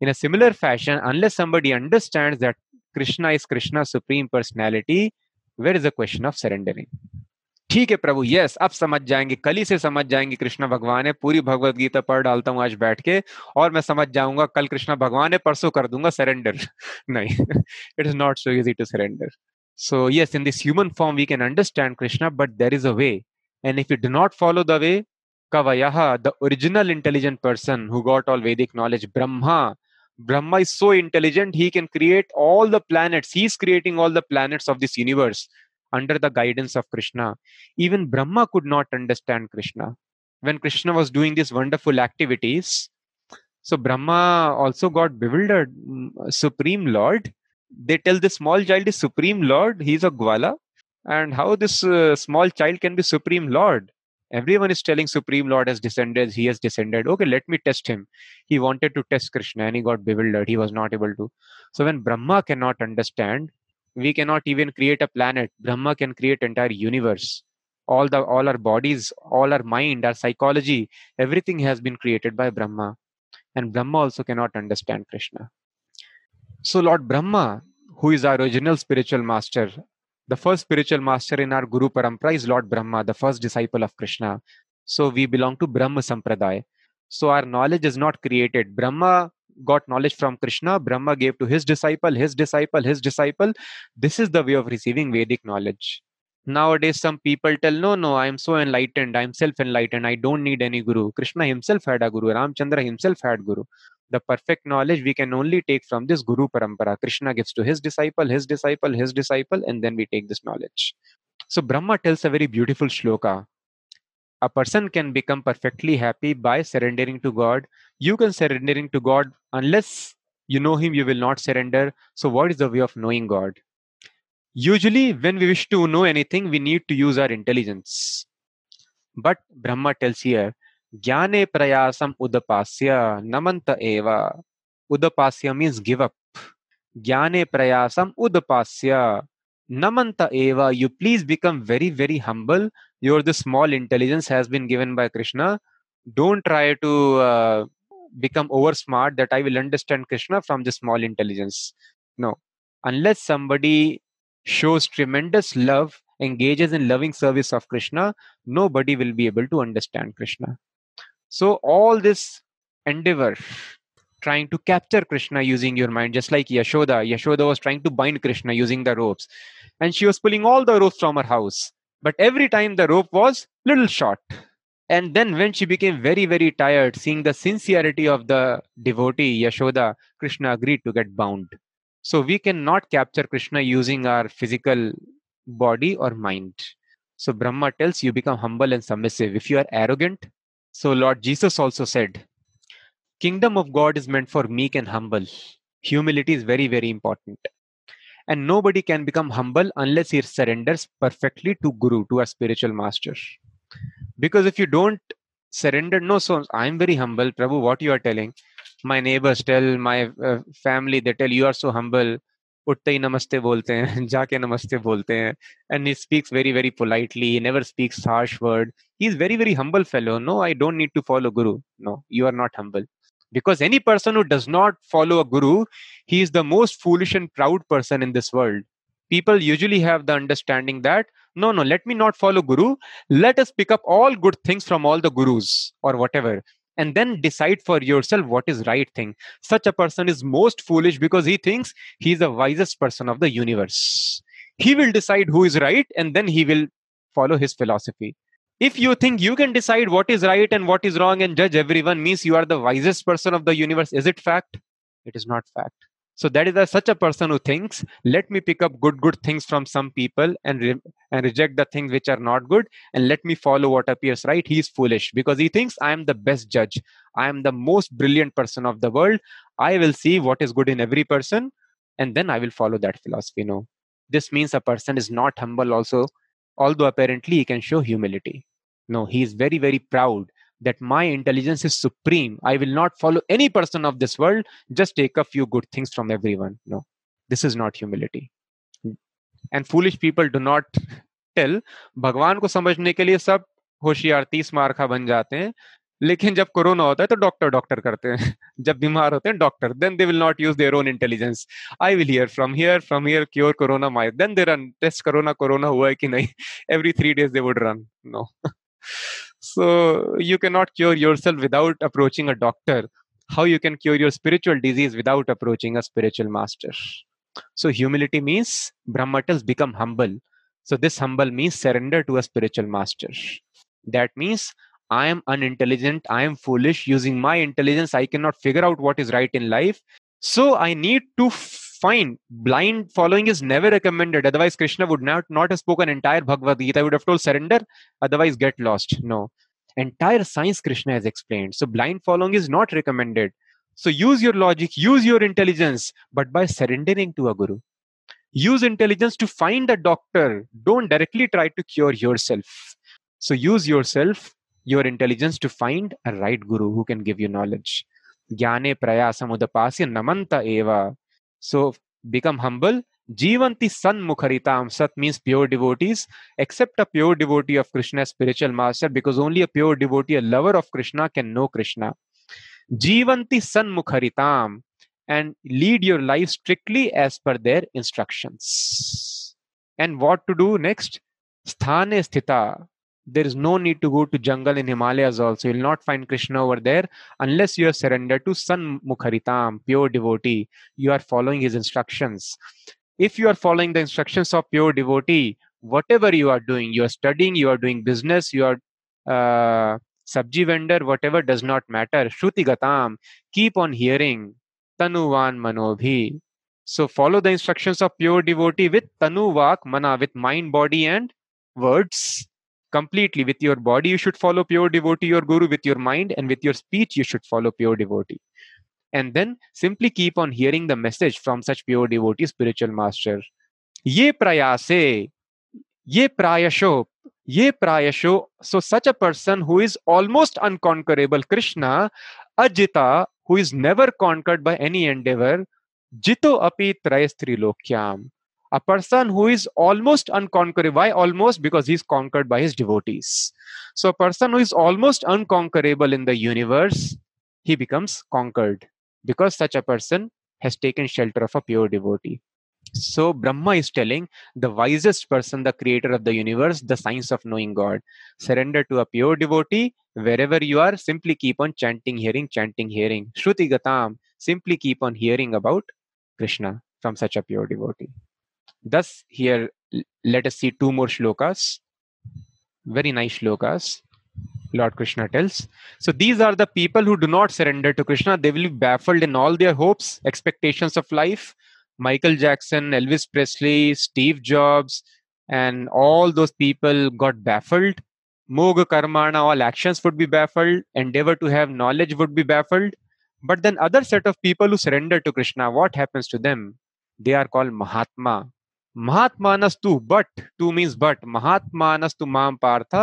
In a similar fashion unless somebody understands that krishna is krishna's supreme personality where is the question of surrendering ठीक है प्रभु yes अब समझ जाएँगे कल ही से समझ जाएँगे कृष्ण भगवान है पूरी भगवत गीता पढ़ डालता हूँ आज बैठ के और मैं समझ जाऊँगा कल कृष्ण भगवान है परसों कर दूँगा सरेंडर नहीं it is not so easy to surrender so yes in this human form we can understand Krishna but there is a way and if you do not follow the way कवयः the original intelligent person who got all Vedic knowledge Brahma Brahma is so intelligent, he can create all the planets. He's creating all the planets of this universe under the guidance of Krishna. Even Brahma could not understand Krishna. When Krishna was doing these wonderful activities, so Brahma also got bewildered. Supreme Lord, they tell the small child is Supreme Lord, he's a Gwala. And how this uh, small child can be Supreme Lord? Everyone is telling Supreme Lord has descended, he has descended. Okay, let me test him. He wanted to test Krishna and he got bewildered. He was not able to. So when Brahma cannot understand, we cannot even create a planet. Brahma can create entire universe. All the all our bodies all our mind our psychology everything has been created by brahma. And brahma also cannot understand krishna. So lord brahma who is our original spiritual master the first spiritual master in our guru parampara is lord brahma the first disciple of krishna. So we belong to brahma sampradaya. So our knowledge is not created. Brahma got knowledge from Krishna, Brahma gave to his disciple, his disciple, his disciple. This is the way of receiving Vedic knowledge. Nowadays, some people tell, No, no, I am so enlightened, I am self enlightened, I don't need any guru. Krishna himself had a guru, Ramchandra himself had guru. The perfect knowledge we can only take from this Guru Parampara. Krishna gives to his disciple, his disciple, his disciple, and then we take this knowledge. So Brahma tells a very beautiful shloka a person can become perfectly happy by surrendering to god. You can surrendering to god unless you know him you will not surrender. So what is the way of knowing god? Usually when we wish to know anything we need to use our intelligence. But brahma tells here jnane prayasam udapasya namanta eva. Udapasya means give up. Jnane prayasam udapasya namanta eva you please become very very humble. Your the small intelligence has been given by krishna. Don't try to uh, become over smart that i will understand krishna from the small intelligence. No. Unless somebody shows tremendous love engages in loving service of krishna nobody will be able to understand krishna. So all this endeavor trying to capture Krishna using your mind, just like Yashoda. Yashoda was trying to bind Krishna using the ropes. And she was pulling all the ropes from her house. But every time the rope was little short. And then when she became very, very tired, seeing the sincerity of the devotee, Yashoda, Krishna agreed to get bound. So we cannot capture Krishna using our physical body or mind. So Brahma tells you become humble and submissive. If you are arrogant, so Lord Jesus also said, kingdom of god is meant for meek and humble humility is very very important and nobody can become humble unless he surrenders perfectly to guru to a spiritual master because if you don't surrender no so i'm very humble prabhu what you are telling my neighbors tell my uh, family they tell you are so humble उठते ही नमस्ते बोलते हैं जाके नमस्ते बोलते हैं and he speaks very very politely he never speaks harsh word he is very very humble fellow no i don't need to follow guru no you are not humble because any person who does not follow a guru he is the most foolish and proud person in this world. People usually have the understanding that no no let me not follow guru. Let us pick up all good things from all the gurus or whatever and then decide for yourself what is right thing. Such a person is most foolish because he thinks he is the wisest person of the universe. He will decide who is right and then he will follow his philosophy if you think you can decide what is right and what is wrong and judge everyone means you are the wisest person of the universe is it fact? It is not fact. So that is a, such a person who thinks let me pick up good good things from some people and re- and reject the things which are not good and let me follow what appears right. He is foolish because he thinks i am the best judge. I am the most brilliant person of the world. I will see what is good in every person and then i will follow that philosophy. No. This means a person is not humble also although apparently he can show humility. No, he is very, very proud that my intelligence is supreme. I will not follow any person of this world, just take a few good things from everyone. No. This is not humility. And foolish people do not tell भगवान को समझने के लिए सब होशियार तीस मार्खा बन जाते हैं लेकिन जब कोरोना होता है तो डॉक्टर डॉक्टर करते हैं। जब बीमार होते हैं, doctor. Then they will not use their own intelligence I will hear from hear from hear cure corona माइर then they run test corona corona हुआ है कि नहीं? Every three days they would run no so you can not cure yourself without approaching a doctor how you can cure your spiritual disease without approaching a spiritual master so humility means ब्रह्मटल्स become humble so this humble means surrender to a spiritual master that means I am unintelligent, I am foolish. Using my intelligence, I cannot figure out what is right in life. So I need to find blind following is never recommended. Otherwise, Krishna would not, not have spoken entire Bhagavad Gita. I would have told surrender, otherwise get lost. No. Entire science Krishna has explained. So blind following is not recommended. So use your logic, use your intelligence, but by surrendering to a guru. Use intelligence to find a doctor. Don't directly try to cure yourself. So use yourself your intelligence to find a right guru who can give you knowledge. Jnane prayasamudapasya namanta eva. So become humble. Jivanti san mukharitam. Sat means pure devotees. Accept a pure devotee of Krishna, spiritual master, because only a pure devotee, a lover of Krishna, can know Krishna. Jivanti san mukharitam. And lead your life strictly as per their instructions. And what to do next? Sthane sthita there is no need to go to jungle in himalayas also. You'll not find krishna over there unless you are surrendered to san mukharitam pure devotee. You are following his instructions. If you are following the instructions of pure devotee whatever you are doing you are studying you are doing business you are uh, vendor whatever does not matter shruti gatam keep on hearing tanuvan manobhi so follow the instructions of pure devotee with tanu vak mana with mind body and words completely. With your body you should follow pure devotee your guru. With your mind and with your speech you should follow pure devotee. And then simply keep on hearing the message from such pure devotee spiritual master. Ye prayase ye prayasho ye prayasho. So such a person who is almost unconquerable krishna ajita who is never conquered by any endeavor jito api lokyam a person who is almost unconquerable. Why almost? Because he's conquered by his devotees. So, a person who is almost unconquerable in the universe, he becomes conquered because such a person has taken shelter of a pure devotee. So, Brahma is telling the wisest person, the creator of the universe, the science of knowing God. Surrender to a pure devotee. Wherever you are, simply keep on chanting, hearing, chanting, hearing. Shruti Gatam, simply keep on hearing about Krishna from such a pure devotee. Thus, here let us see two more shlokas. Very nice shlokas. Lord Krishna tells. So these are the people who do not surrender to Krishna. They will be baffled in all their hopes, expectations of life. Michael Jackson, Elvis Presley, Steve Jobs, and all those people got baffled. Moga Karmana, all actions would be baffled. Endeavor to have knowledge would be baffled. But then other set of people who surrender to Krishna, what happens to them? They are called Mahatma. महात्मानस्तु but two means but महात्मानस्तु माम पार्थ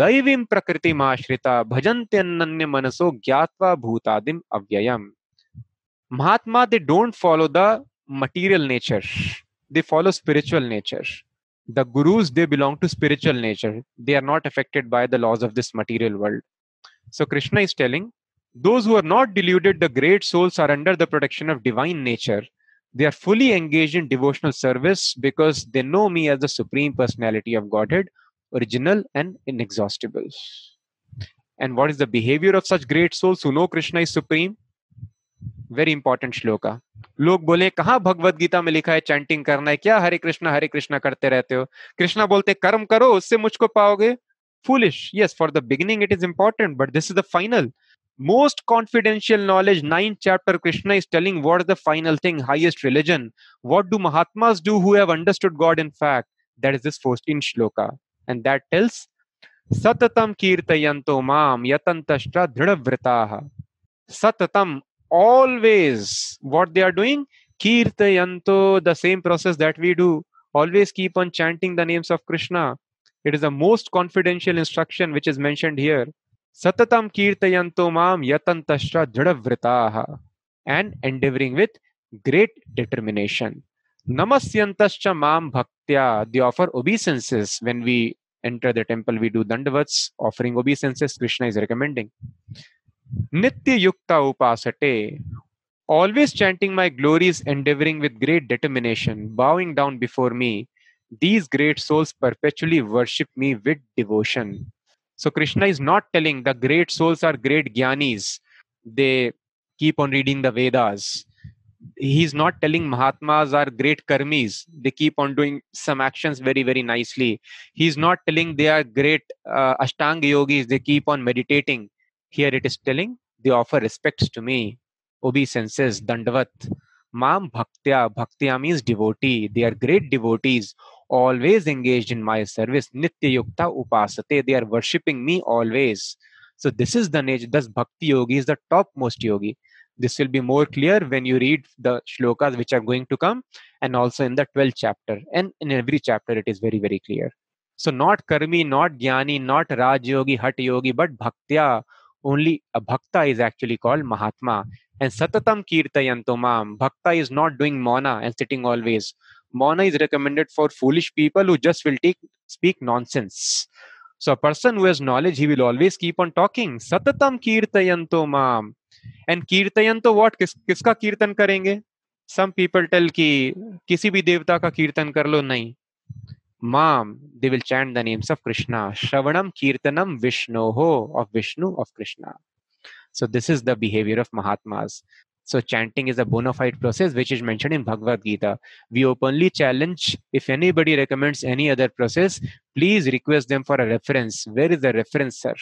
दैवीं प्रकृतिमाश्रिता भजन्त्यन्य मनसो ज्ञात्वा भूतादिम अव्ययम महात्मा they don't follow the material nature they follow spiritual nature the gurus they belong to spiritual nature they are not affected by the laws of this material world so krishna is telling those who are not deluded the great souls are under the protection of divine nature they are fully engaged in devotional service because they know me as the supreme personality of godhead original and inexhaustible and what is the behavior of such great souls who know krishna is supreme very important shloka लोग बोले कहा भगवत गीता में लिखा है chanting करना है क्या हरे कृष्णा हरे कृष्णा करते रहते हो कृष्णा बोलते कर्म करो उससे मुझको पाओगे foolish yes for the beginning it is important but this is the final most confidential knowledge ninth chapter krishna is telling what is the final thing highest religion. What do mahatmas do who have understood god in fact? That is this 14th shloka. And that tells satatam kirtayanto mam yatantashcha dridavritah satatam always what they are doing? Kirtayanto the same process that we do. Always keep on chanting the names of krishna. It is the most confidential instruction which is mentioned here सततम कीर्तयंतो माम यतंतश्च दृढ़व्रताः and endeavouring with great determination नमस्यंतश्च माम भक्त्या the offer obeisances when we enter the temple we do दंडवत्स offering obeisances Krishna is recommending नित्य युक्ता उपासते always chanting my glory is endeavouring with great determination bowing down before me these great souls perpetually worship me with devotion So Krishna is not telling the great souls are great gyanis. They keep on reading the Vedas. He's not telling Mahatmas are great karmis. They keep on doing some actions very, very nicely. He's not telling they are great uh, Ashtanga yogis. They keep on meditating. Here it is telling they offer respects to me obeisances, dandavat. Mam bhaktya, bhaktya means devotee. They are great devotees, always engaged in my service. Nitya yukta upasate. They are worshipping me always. So this is the nature. Thus, bhakti yogi is the topmost yogi. This will be more clear when you read the shlokas which are going to come, and also in the 12th chapter. And in every chapter, it is very, very clear. So not karmi, not jnani, not raj yogi, hat yogi, but bhaktya. Only a bhakta is actually called mahatma and satatam kirtayanto mam. Bhakta is not doing mona and sitting always. Mona is recommended for foolish people who just will take speak nonsense. So a person who has knowledge, he will always keep on talking. Satatam kirtayanto mam. And kirtayanto what? Kis, kiska kirtan karenge? Some people tell ki kisi bhi devta ka kirtan kar lo nahi. Mam, they will chant the names of Krishna. Shravanam kirtanam Vishnoho of Vishnu of Krishna. So this is the behavior of Mahatmas. So chanting is a bona fide process which is mentioned in Bhagavad Gita. We openly challenge if anybody recommends any other process, please request them for a reference. Where is the reference, sir?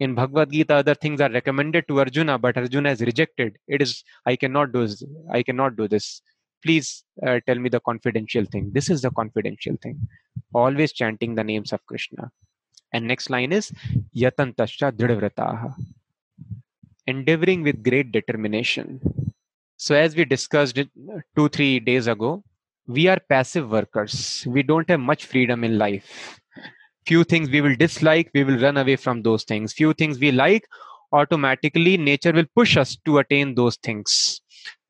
In Bhagavad Gita, other things are recommended to Arjuna, but Arjuna has rejected. It is I cannot do this. I cannot do this. Please uh, tell me the confidential thing. This is the confidential thing. Always chanting the names of Krishna. And next line is Yatantascha Dridvrataha endeavoring with great determination. So, as we discussed it uh, two, three days ago, we are passive workers. We don't have much freedom in life. Few things we will dislike, we will run away from those things. Few things we like, automatically nature will push us to attain those things.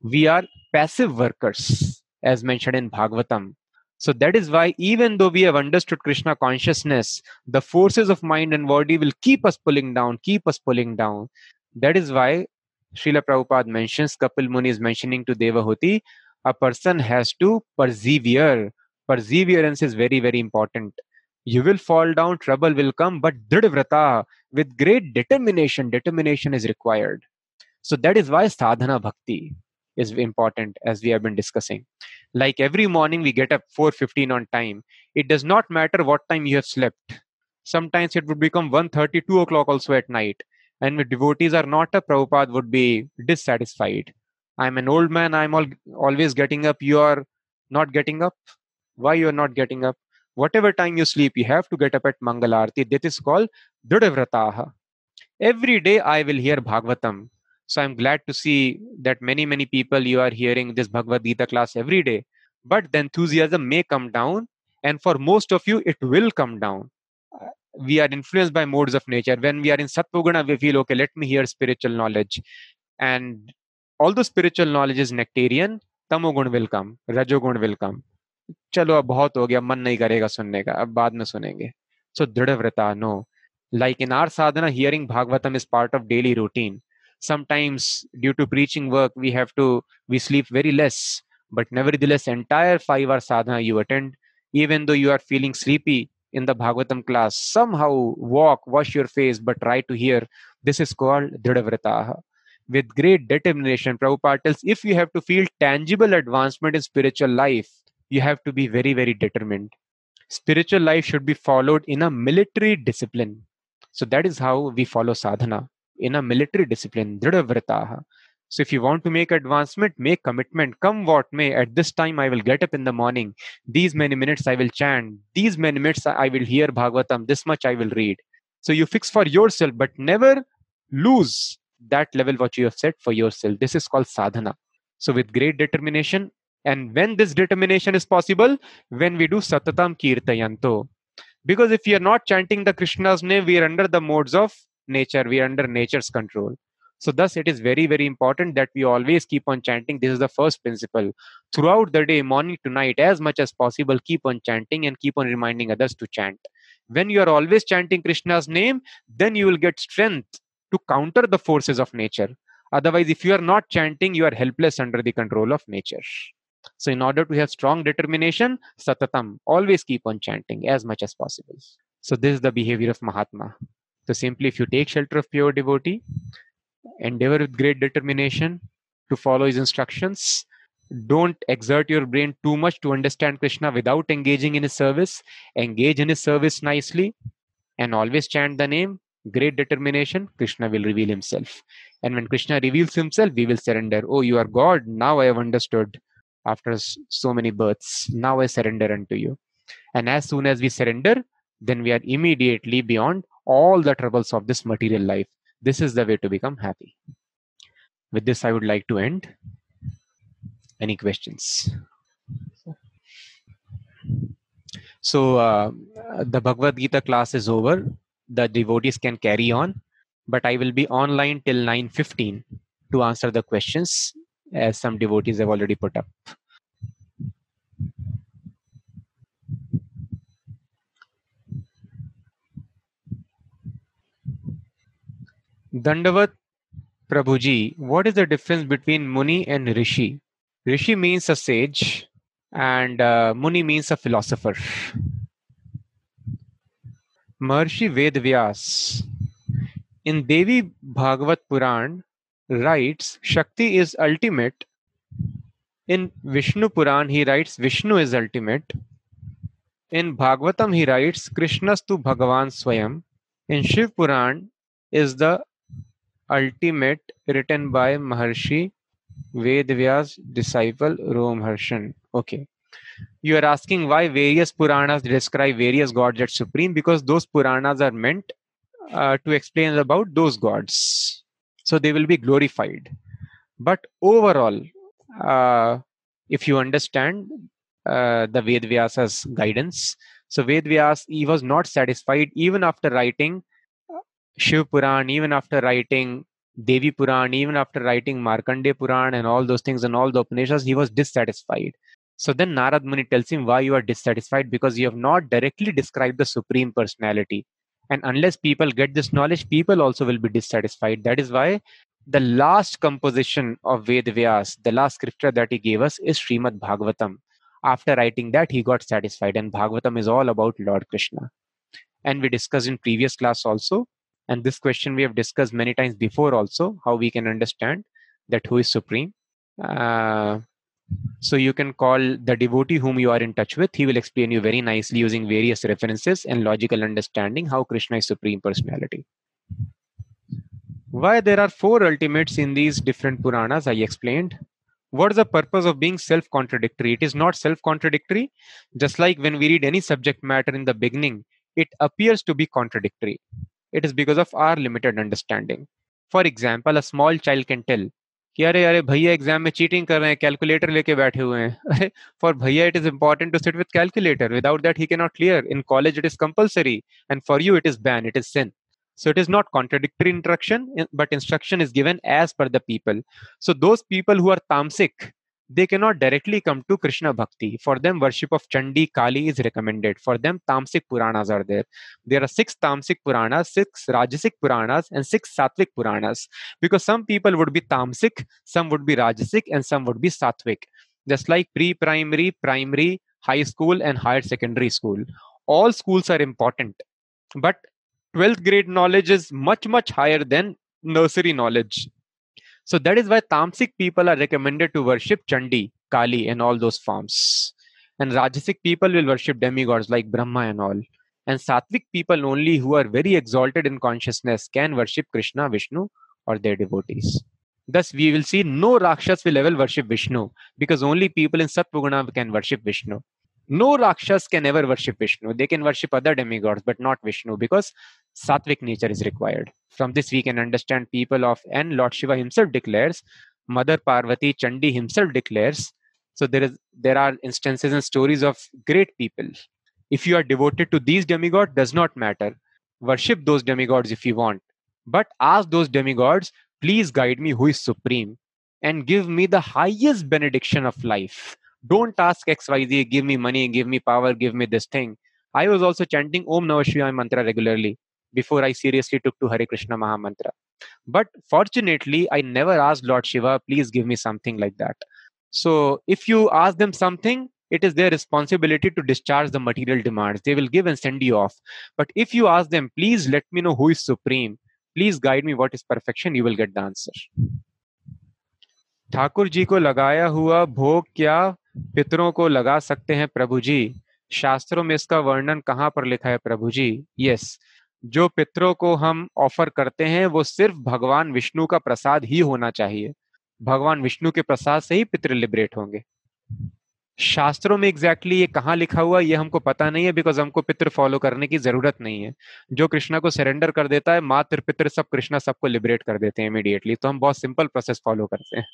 We are passive workers, as mentioned in Bhagavatam. So that is why, even though we have understood Krishna consciousness, the forces of mind and body will keep us pulling down, keep us pulling down. That is why Srila Prabhupada mentions, Kapil Muni is mentioning to Devahuti, a person has to persevere. Perseverance is very, very important. You will fall down, trouble will come, but Dridvrata, with great determination, determination is required. So that is why sadhana bhakti is important as we have been discussing. Like every morning we get up 4.15 on time. It does not matter what time you have slept. Sometimes it would become 1.30, 2 o'clock also at night and if devotees are not a Prabhupada would be dissatisfied. I'm an old man, I'm all, always getting up, you are not getting up. Why you are not getting up? Whatever time you sleep, you have to get up at Mangalarti. That is called Dridvrataha. Every day I will hear Bhagavatam. So I'm glad to see that many, many people you are hearing this Bhagavad Gita class every day. But the enthusiasm may come down, and for most of you, it will come down we are influenced by modes of nature. When we are in Sattva we feel, okay, let me hear spiritual knowledge. And although spiritual knowledge is nectarian, तमोगुण will come, रजोगुण will come. चलो अब बहुत हो गया मन नहीं करेगा सुनने का अब बाद में सुनेंगे so दृढ़ व्रता no like in our sadhana hearing bhagavatam is part of daily routine sometimes due to preaching work we have to we sleep very less but nevertheless entire 5 hour sadhana you attend even though you are feeling sleepy in the Bhagavatam class, somehow walk, wash your face, but try to hear. This is called Dridhavrataha. With great determination, Prabhupada tells if you have to feel tangible advancement in spiritual life, you have to be very, very determined. Spiritual life should be followed in a military discipline. So that is how we follow sadhana in a military discipline, Dridhavrataha. So if you want to make advancement, make commitment. Come what may. At this time, I will get up in the morning. These many minutes I will chant. These many minutes I will hear Bhagavatam. This much I will read. So you fix for yourself, but never lose that level what you have set for yourself. This is called sadhana. So with great determination, and when this determination is possible, when we do satatam kirtayanto. Because if we are not chanting the Krishna's name, we are under the modes of nature. We are under nature's control. So, thus, it is very, very important that we always keep on chanting. This is the first principle. Throughout the day, morning to night, as much as possible, keep on chanting and keep on reminding others to chant. When you are always chanting Krishna's name, then you will get strength to counter the forces of nature. Otherwise, if you are not chanting, you are helpless under the control of nature. So, in order to have strong determination, satatam, always keep on chanting as much as possible. So, this is the behavior of Mahatma. So, simply if you take shelter of pure devotee, endeavor with great determination to follow his instructions. Don't exert your brain too much to understand krishna without engaging in his service. Engage in his service nicely and always chant the name. Great determination krishna will reveal himself. And when krishna reveals himself we will surrender. Oh you are god. Now i have understood after so many births. Now i surrender unto you. And as soon as we surrender then we are immediately beyond all the troubles of this material life this is the way to become happy. With this, I would like to end. Any questions? So, uh, the Bhagavad Gita class is over. The devotees can carry on, but I will be online till 9:15 to answer the questions, as some devotees have already put up. Dandavat Prabhuji, what is the difference between Muni and Rishi? Rishi means a sage and uh, Muni means a philosopher. Maharshi Vedvyas in Devi Bhagavat Puran writes Shakti is ultimate. In Vishnu Puran, he writes Vishnu is ultimate. In Bhagavatam, he writes Krishnastu Bhagavan Swayam. In Shiv Puran is the ultimate written by Maharshi Vedvyas disciple Romharshan. Okay. You are asking why various Puranas describe various gods as supreme because those Puranas are meant uh, to explain about those gods. So they will be glorified. But overall, uh, if you understand uh, the Vedvyasa's guidance, so Vedvyas, he was not satisfied even after writing Shiv Puran, even after writing Devi Puran, even after writing Markandeya Puran and all those things and all the Upanishads, he was dissatisfied. So then Narad Muni tells him why you are dissatisfied because you have not directly described the Supreme Personality. And unless people get this knowledge, people also will be dissatisfied. That is why the last composition of Ved Vyas, the last scripture that he gave us, is Srimad Bhagavatam. After writing that, he got satisfied. And Bhagavatam is all about Lord Krishna. And we discussed in previous class also and this question we have discussed many times before also how we can understand that who is supreme. Uh, so you can call the devotee whom you are in touch with. He will explain you very nicely using various references and logical understanding how krishna is supreme personality. Why there are four ultimates in these different puranas i explained. What is the purpose of being self contradictory it is not self contradictory just like when we read any subject matter in the beginning it appears to be contradictory it is because of our limited understanding. For example, a small child can tell कि अरे अरे भैया exam में cheating कर रहे हैं calculator लेके बैठे हुए हैं अरे फॉर भैया it is important to sit with calculator without that he can not clear in college it is compulsory and for you it is ban it is sin so it is not contradictory instruction but instruction is given as per the people so those people who are tamsic they cannot directly come to Krishna Bhakti. For them, worship of Chandi, Kali is recommended. For them, Tamsic Puranas are there. There are six Tamsic Puranas, six Rajasic Puranas, and six Sattvic Puranas. Because some people would be Tamsic, some would be Rajasic, and some would be Sattvic. Just like pre primary, primary, high school, and higher secondary school. All schools are important. But 12th grade knowledge is much, much higher than nursery knowledge so that is why Tamsic people are recommended to worship Chandi, Kali, and all those forms. And Rajasic people will worship demigods like Brahma and all. And Sattvic people only who are very exalted in consciousness can worship Krishna, Vishnu, or their devotees. Thus, we will see no Rakshas will ever worship Vishnu because only people in Satvaguna can worship Vishnu. No Rakshas can ever worship Vishnu. They can worship other demigods, but not Vishnu because Sattvic nature is required. From this, we can understand people of, and Lord Shiva himself declares, Mother Parvati Chandi himself declares. So there is there are instances and stories of great people. If you are devoted to these demigods, does not matter. Worship those demigods if you want, but ask those demigods please guide me who is supreme and give me the highest benediction of life. Don't ask XYZ, give me money, give me power, give me this thing. I was also chanting Om Namah Shivaya mantra regularly before I seriously took to Hare Krishna Maha Mantra. But fortunately, I never asked Lord Shiva, please give me something like that. So if you ask them something, it is their responsibility to discharge the material demands. They will give and send you off. But if you ask them, please let me know who is supreme, please guide me what is perfection, you will get the answer. Thakur ji को लगाया हुआ भोग क्या पितरों को लगा सकते हैं प्रभु जी। शास्त्रों में इसका वर्णन कहाँ पर लिखा है प्रभु जी? यस, जो पितरों को हम ऑफ़र करते हैं, वो सिर्फ़ भगवान विष्णु का प्रसाद ही होना चाहिए। भगवान विष्णु के प्रसाद से ही पितृ लिबरेट होंगे। शास्त्रों में एग्जैक्टली exactly ये कहाँ लिखा हुआ ये हमको पता नहीं है बिकॉज़ हमको पितृ फॉलो करने की ज़रूरत नहीं है। जो कृष्णा को सरेंडर कर देता है मात्र पितृ सब कृष्णा सबको लिबरेट कर देते हैं इमीडिएटली तो हम बहुत सिंपल प्रोसेस फॉलो करते हैं।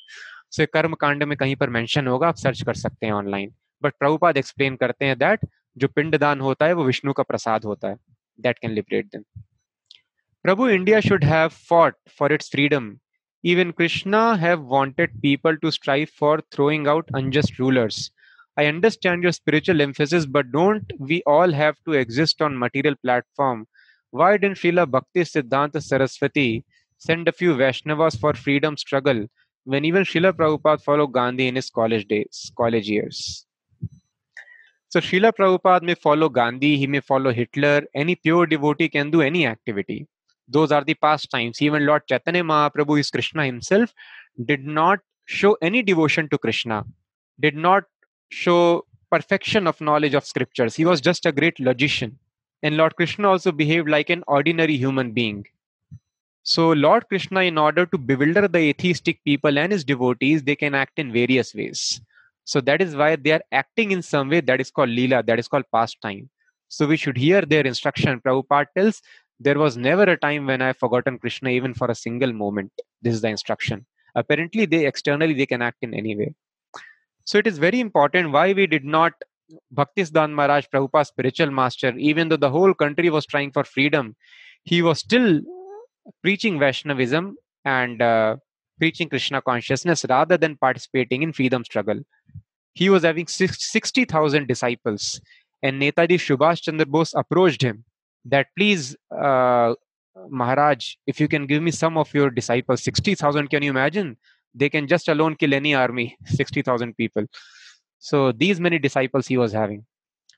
सो कर्म कांड में कहीं पर मेंशन होगा, आप सर्च कर सकते हैं ऑनलाइन बट प्रभुपाद एक्सप्लेन करते हैं दैट जो पिंडदान होता है, वो विष्णु का प्रसाद होता है। That can liberate them Prabhu India should have fought for its freedom even Krishna have wanted people to strive for throwing out unjust rulers. I understand your spiritual emphasis, but don't we all have to exist on material platform? Why didn't Srila Bhakti Siddhanta Saraswati send a few Vaishnavas for freedom struggle when even Srila Prabhupada followed Gandhi in his college days, college years? So Srila Prabhupada may follow Gandhi, he may follow Hitler. Any pure devotee can do any activity. Those are the pastimes. Even Lord Chaitanya Mahaprabhu, is Krishna himself, did not show any devotion to Krishna, did not show perfection of knowledge of scriptures. He was just a great logician. And Lord Krishna also behaved like an ordinary human being. So, Lord Krishna, in order to bewilder the atheistic people and his devotees, they can act in various ways. So that is why they are acting in some way that is called Leela, that is called pastime. So we should hear their instruction. Prabhupada tells, There was never a time when I've forgotten Krishna even for a single moment. This is the instruction. Apparently, they externally they can act in any way. So it is very important why we did not Bhaktisiddhanta Maharaj, Prabhupada's spiritual master, even though the whole country was trying for freedom, he was still preaching Vaishnavism and uh, preaching Krishna consciousness rather than participating in freedom struggle he was having 60,000 disciples. And Netaji Subhash Chandra Bose approached him that, please, uh, Maharaj, if you can give me some of your disciples, 60,000, can you imagine? They can just alone kill any army, 60,000 people. So these many disciples he was having.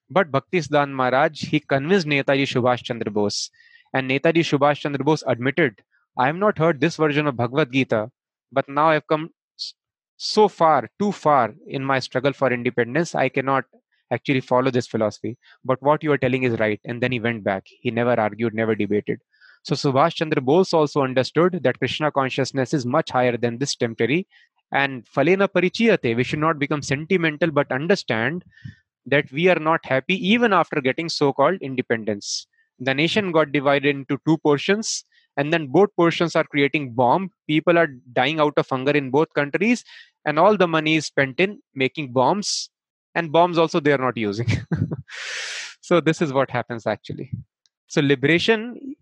But Bhaktisiddhanta Maharaj, he convinced Netaji Subhash Chandra Bose. And Netaji Subhash Chandra Bose admitted, I have not heard this version of Bhagavad Gita, but now I have come so far, too far in my struggle for independence, I cannot actually follow this philosophy. But what you are telling is right. And then he went back. He never argued, never debated. So Subhash Chandra Bose also understood that Krishna consciousness is much higher than this temporary. And falena parichiyate, we should not become sentimental, but understand that we are not happy even after getting so-called independence. The nation got divided into two portions and then both portions are creating bomb people are dying out of hunger in both countries and all the money is spent in making bombs and bombs also they are not using so this is what happens actually so liberation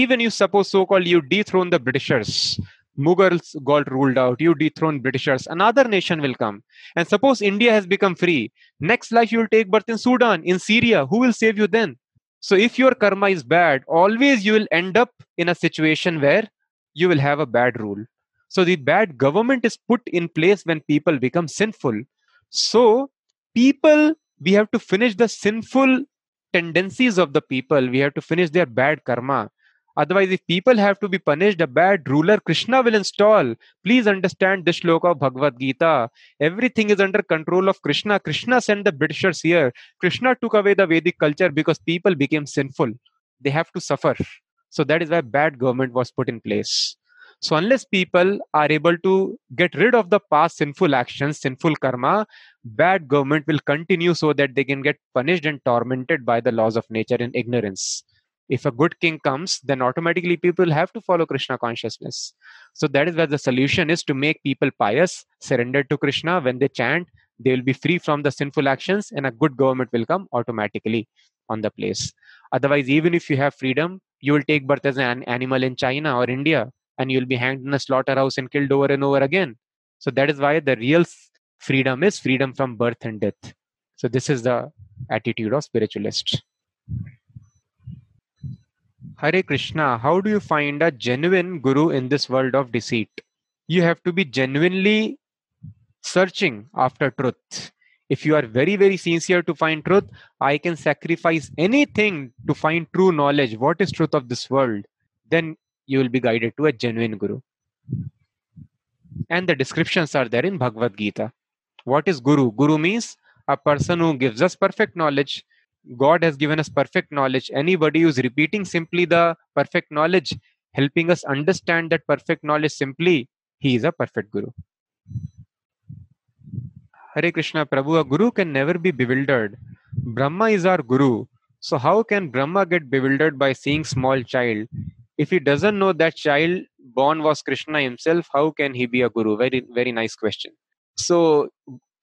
even you suppose so called you dethrone the britishers mughals got ruled out you dethrone britishers another nation will come and suppose india has become free next life you will take birth in sudan in syria who will save you then so if your karma is bad, always you will end up in a situation where you will have a bad rule. So the bad government is put in place when people become sinful. So people, we have to finish the sinful tendencies of the people. We have to finish their bad karma. Otherwise, if people have to be punished, a bad ruler Krishna will install. Please understand this shloka of Bhagavad Gita. Everything is under control of Krishna. Krishna sent the Britishers here. Krishna took away the Vedic culture because people became sinful. They have to suffer. So that is why bad government was put in place. So unless people are able to get rid of the past sinful actions, sinful karma, bad government will continue so that they can get punished and tormented by the laws of nature in ignorance if a good king comes then automatically people have to follow krishna consciousness so that is where the solution is to make people pious surrender to krishna when they chant they will be free from the sinful actions and a good government will come automatically on the place otherwise even if you have freedom you will take birth as an animal in china or india and you'll be hanged in a slaughterhouse and killed over and over again. So that is why the real freedom is freedom from birth and death. So this is the attitude of spiritualists. Hare Krishna, how do you find a genuine guru in this world of deceit? You have to be genuinely searching after truth. If you are very, very sincere to find truth, I can sacrifice anything to find true knowledge. What is truth of this world? Then you will be guided to a genuine guru. And the descriptions are there in Bhagavad Gita. What is guru? Guru means a person who gives us perfect knowledge. God has given us perfect knowledge. Anybody who's repeating simply the perfect knowledge, helping us understand that perfect knowledge simply, he is a perfect guru. Hare Krishna Prabhu, a guru can never be bewildered. Brahma is our guru. So how can Brahma get bewildered by seeing small child? If he doesn't know that child born was Krishna himself, how can he be a guru? Very, very nice question. So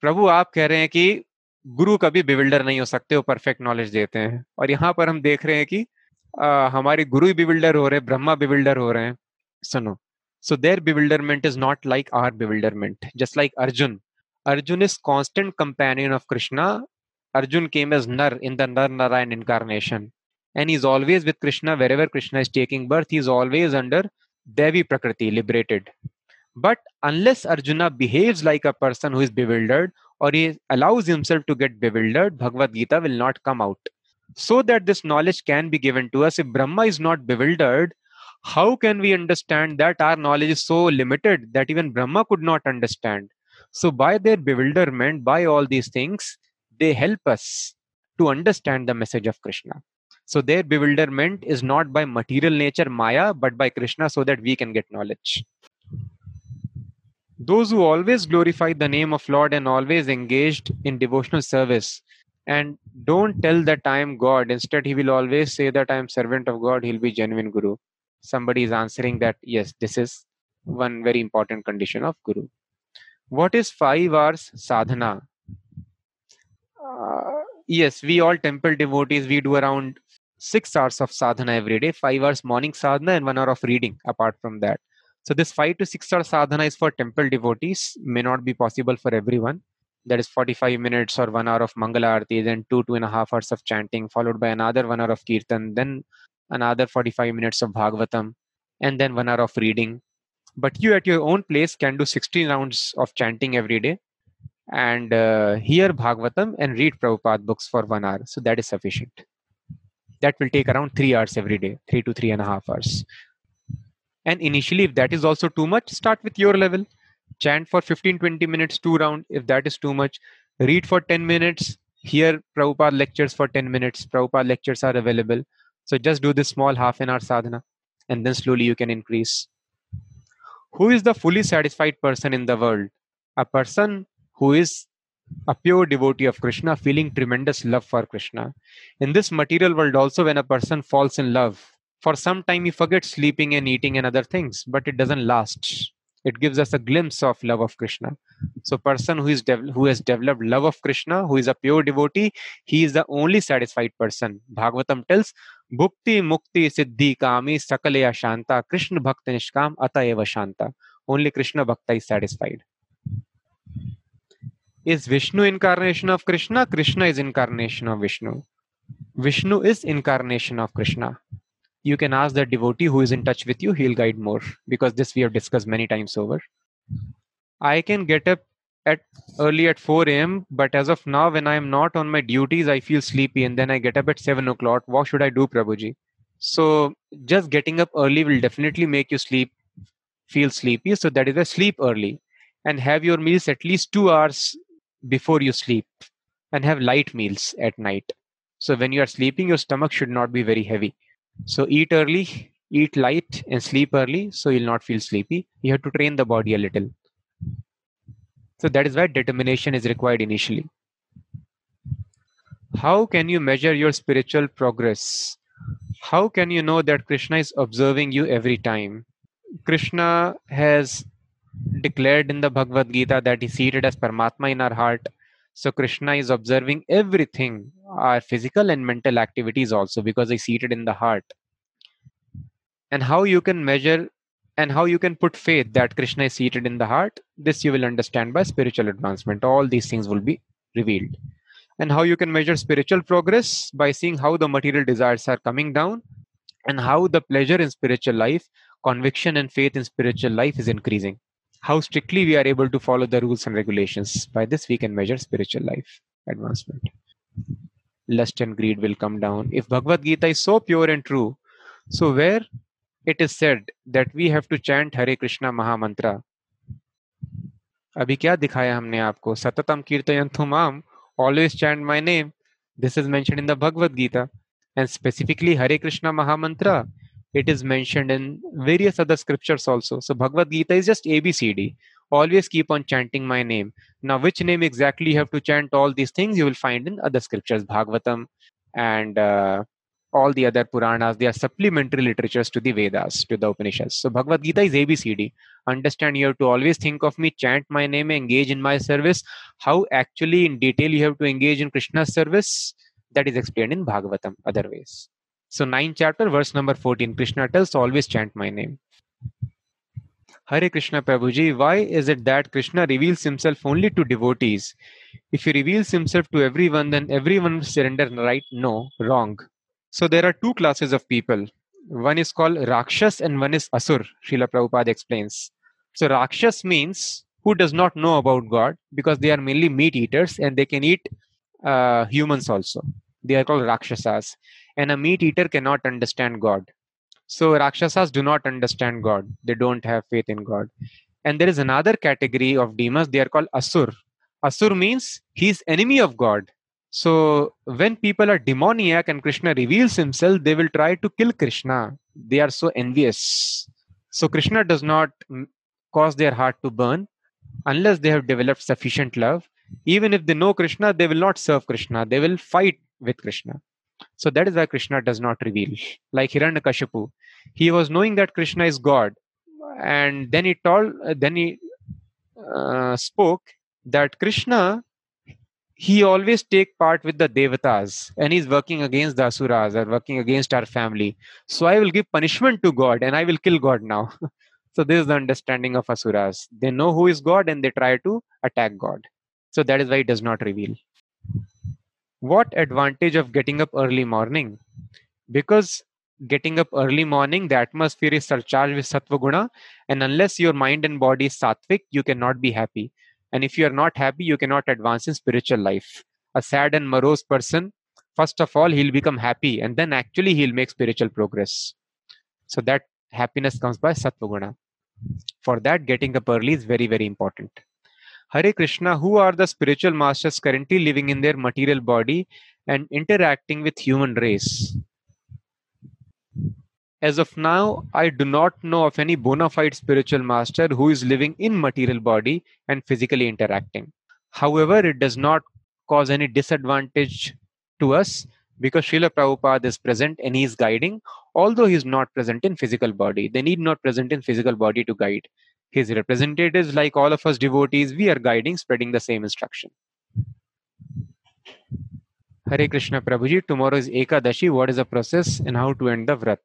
प्रभु आप कह रहे हैं कि गुरु कभी bewilder नहीं हो सकते, वो परफेक्ट नॉलेज देते हैं। और यहाँ पर हम देख रहे हैं कि हमारे गुरु ही बिविल्डर हो रहे हैं ब्रह्मा बिविल्डर हो रहे हैं। सुनो so there bewilderment is not like our bewilderment just like Arjun Arjun is constant companion of Krishna Arjun came is Nar in the Nar Narayan incarnation and is always with Krishna wherever Krishna is taking birth is always under Devi Prakriti liberated but unless Arjuna behave like a person who is bewildered or he allows himself to get bewildered, Bhagavad Gita will not come out. So that this knowledge can be given to us, if Brahma is not bewildered, how can we understand that our knowledge is so limited that even Brahma could not understand? So, by their bewilderment, by all these things, they help us to understand the message of Krishna. So, their bewilderment is not by material nature, Maya, but by Krishna, so that we can get knowledge. Those who always glorify the name of Lord and always engaged in devotional service and don't tell that I am God. Instead, he will always say that I am servant of God. He'll be genuine Guru. Somebody is answering that, yes, this is one very important condition of Guru. What is five hours sadhana? Uh, yes, we all temple devotees, we do around six hours of sadhana every day, five hours morning sadhana, and one hour of reading apart from that. So this five to six hour sadhana is for temple devotees, may not be possible for everyone. That is 45 minutes or one hour of Mangala Aarti, then two, two and a half hours of chanting, followed by another one hour of Kirtan, then another 45 minutes of Bhagavatam, and then one hour of reading. But you at your own place can do 16 rounds of chanting every day and uh, hear Bhagavatam and read Prabhupada books for one hour. So that is sufficient. That will take around three hours every day, three to three and a half hours. And initially, if that is also too much, start with your level. Chant for 15 20 minutes, two round. If that is too much, read for 10 minutes. Hear Prabhupada lectures for 10 minutes. Prabhupada lectures are available. So just do this small half an hour sadhana, and then slowly you can increase. Who is the fully satisfied person in the world? A person who is a pure devotee of Krishna, feeling tremendous love for Krishna. In this material world, also, when a person falls in love, for some time he forgets sleeping and eating and other things but it doesn't last it gives us a glimpse of love of krishna so person who is de- who has developed love of krishna who is a pure devotee he is the only satisfied person bhagavatam tells bhukti mukti siddhi kami sakalaya shanta krishna bhakta nishkam atayeva shanta only krishna bhakta is satisfied is vishnu incarnation of krishna krishna is incarnation of vishnu vishnu is incarnation of krishna you can ask the devotee who is in touch with you he'll guide more because this we have discussed many times over. I can get up at early at 4 a.m but as of now when i am not on my duties i feel sleepy and then i get up at 7 o'clock. What should i do prabhuji? So just getting up early will definitely make you sleep feel sleepy so that is a sleep early and have your meals at least two hours before you sleep and have light meals at night. So when you are sleeping your stomach should not be very heavy so eat early, eat light, and sleep early so you'll not feel sleepy. You have to train the body a little. So that is why determination is required initially. How can you measure your spiritual progress? How can you know that Krishna is observing you every time? Krishna has declared in the Bhagavad Gita that he's seated as Paramatma in our heart. So Krishna is observing everything our physical and mental activities also because they seated in the heart and how you can measure and how you can put faith that Krishna is seated in the heart. This you will understand by spiritual advancement. All these things will be revealed. And how you can measure spiritual progress by seeing how the material desires are coming down and how the pleasure in spiritual life, conviction and faith in spiritual life is increasing How strictly we are able to follow the rules and regulations. By this, we can measure spiritual life advancement. Lust and greed will come down. If Bhagavad Gita is so pure and true, so where it is said that we have to chant Hare Krishna Mahamantra. अभी क्या दिखाया हमने आपको सततम कीर्तयंतु माम always chant my name this is mentioned in the bhagavad gita and specifically hare krishna mahamantra it is mentioned in various other scriptures also so bhagavad gita is just abcd always keep on chanting my name now which name exactly you have to chant all these things you will find in other scriptures bhagavatam and uh, all the other Puranas, they are supplementary literatures to the Vedas, to the Upanishads. So Bhagavad Gita is ABCD. Understand you have to always think of me, chant my name, engage in my service. How actually in detail you have to engage in Krishna's service, that is explained in Bhagavatam, other ways. So 9 chapter, verse number 14, Krishna tells always chant my name. Hare Krishna Prabhuji, why is it that Krishna reveals himself only to devotees? If he reveals himself to everyone, then everyone will surrender right? No, wrong. So there are two classes of people. One is called Rakshas and one is Asur, Srila Prabhupada explains. So Rakshas means who does not know about God because they are mainly meat eaters and they can eat uh, humans also. They are called Rakshasas. And a meat eater cannot understand God. So Rakshasas do not understand God. They don't have faith in God. And there is another category of demons. They are called Asur. Asur means he's enemy of God. So when people are demoniac and Krishna reveals himself, they will try to kill Krishna. They are so envious. So Krishna does not cause their heart to burn unless they have developed sufficient love. Even if they know Krishna, they will not serve Krishna. They will fight with Krishna. So that is why Krishna does not reveal. Like Hiranyakashipu, he was knowing that Krishna is God, and then he told, then he uh, spoke that Krishna he always take part with the devatas and he's working against the asuras or working against our family. So i will give punishment to god and i will kill god now. So this is the understanding of asuras. They know who is god and they try to attack god. So that is why it does not reveal what advantage of getting up early morning because getting up early morning the atmosphere is surcharged with sattva guna and unless your mind and body is sattvic you cannot be happy and if you are not happy, you cannot advance in spiritual life. A sad and morose person, first of all, he'll become happy and then actually he'll make spiritual progress. So that happiness comes by Sattva For that, getting up early is very, very important. Hare Krishna, who are the spiritual masters currently living in their material body and interacting with human race? As of now, I do not know of any bona fide spiritual master who is living in material body and physically interacting. However, it does not cause any disadvantage to us because Srila Prabhupada is present and he is guiding, although he is not present in physical body. They need not present in physical body to guide. His representatives, like all of us devotees, we are guiding, spreading the same instruction. Hare Krishna Prabhuji, tomorrow is Ekadashi. What is the process and how to end the Vrat?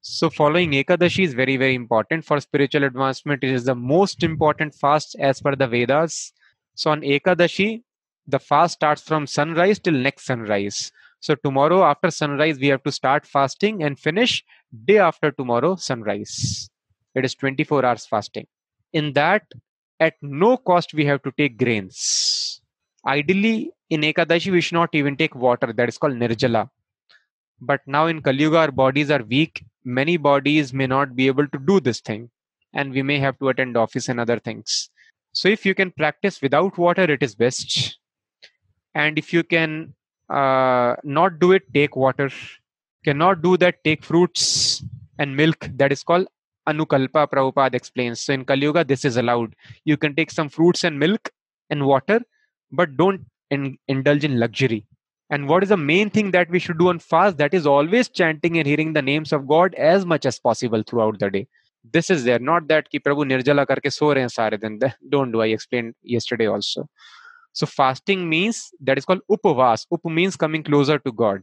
So following Ekadashi is very, very important for spiritual advancement. It is the most important fast as per the Vedas. So on Ekadashi, the fast starts from sunrise till next sunrise. So tomorrow after sunrise, we have to start fasting and finish day after tomorrow sunrise. It is 24 hours fasting. In that, at no cost, we have to take grains. Ideally, in Ekadashi, we should not even take water. That is called Nirjala. But now in Kali Yuga, our bodies are weak. Many bodies may not be able to do this thing, and we may have to attend office and other things. So if you can practice without water, it is best. And if you can uh, not do it, take water. Cannot do that, take fruits and milk. That is called Anukalpa, Prabhupada explains. So in Kali Yuga, this is allowed. You can take some fruits and milk and water, but don't in, indulge in luxury. And what is the main thing that we should do on fast? That is always chanting and hearing the names of God as much as possible throughout the day. This is there, not that ki Prabhu nirjala karke so rahe sare din. Don't do. I explained yesterday also. So fasting means that is called upavas. Up means coming closer to God.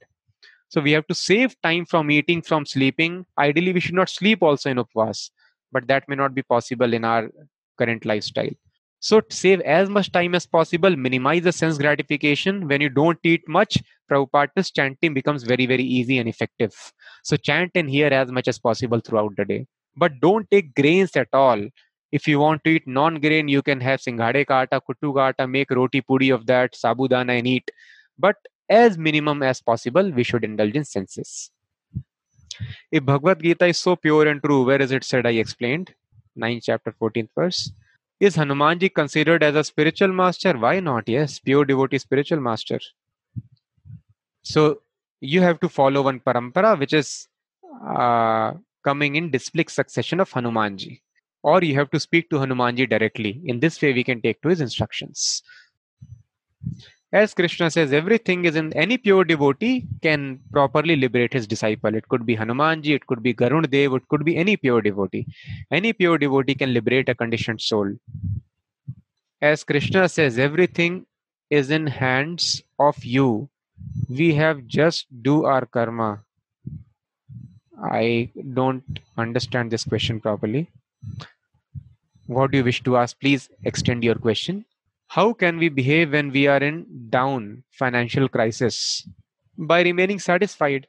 So we have to save time from eating, from sleeping. Ideally, we should not sleep also in upvas. but that may not be possible in our current lifestyle. So save as much time as possible, minimize the sense gratification. When you don't eat much, Prabhupada's chanting becomes very, very easy and effective. So chant and hear as much as possible throughout the day. But don't take grains at all. If you want to eat non-grain, you can have singhade ka kuttu make roti puri of that, sabudana and eat. But as minimum as possible, we should indulge in senses. If Bhagavad Gita is so pure and true, where is it said? I explained. 9th chapter, 14th verse. Is Hanumanji considered as a spiritual master? Why not? Yes, pure devotee, spiritual master. So you have to follow one parampara, which is uh, coming in disciplic succession of Hanumanji. Or you have to speak to Hanumanji directly. In this way, we can take to his instructions. As Krishna says, everything is in any pure devotee can properly liberate his disciple. It could be Hanumanji, it could be Garun Dev, it could be any pure devotee. Any pure devotee can liberate a conditioned soul. As Krishna says, everything is in hands of you. We have just do our karma. I don't understand this question properly. What do you wish to ask? Please extend your question how can we behave when we are in down financial crisis? By remaining satisfied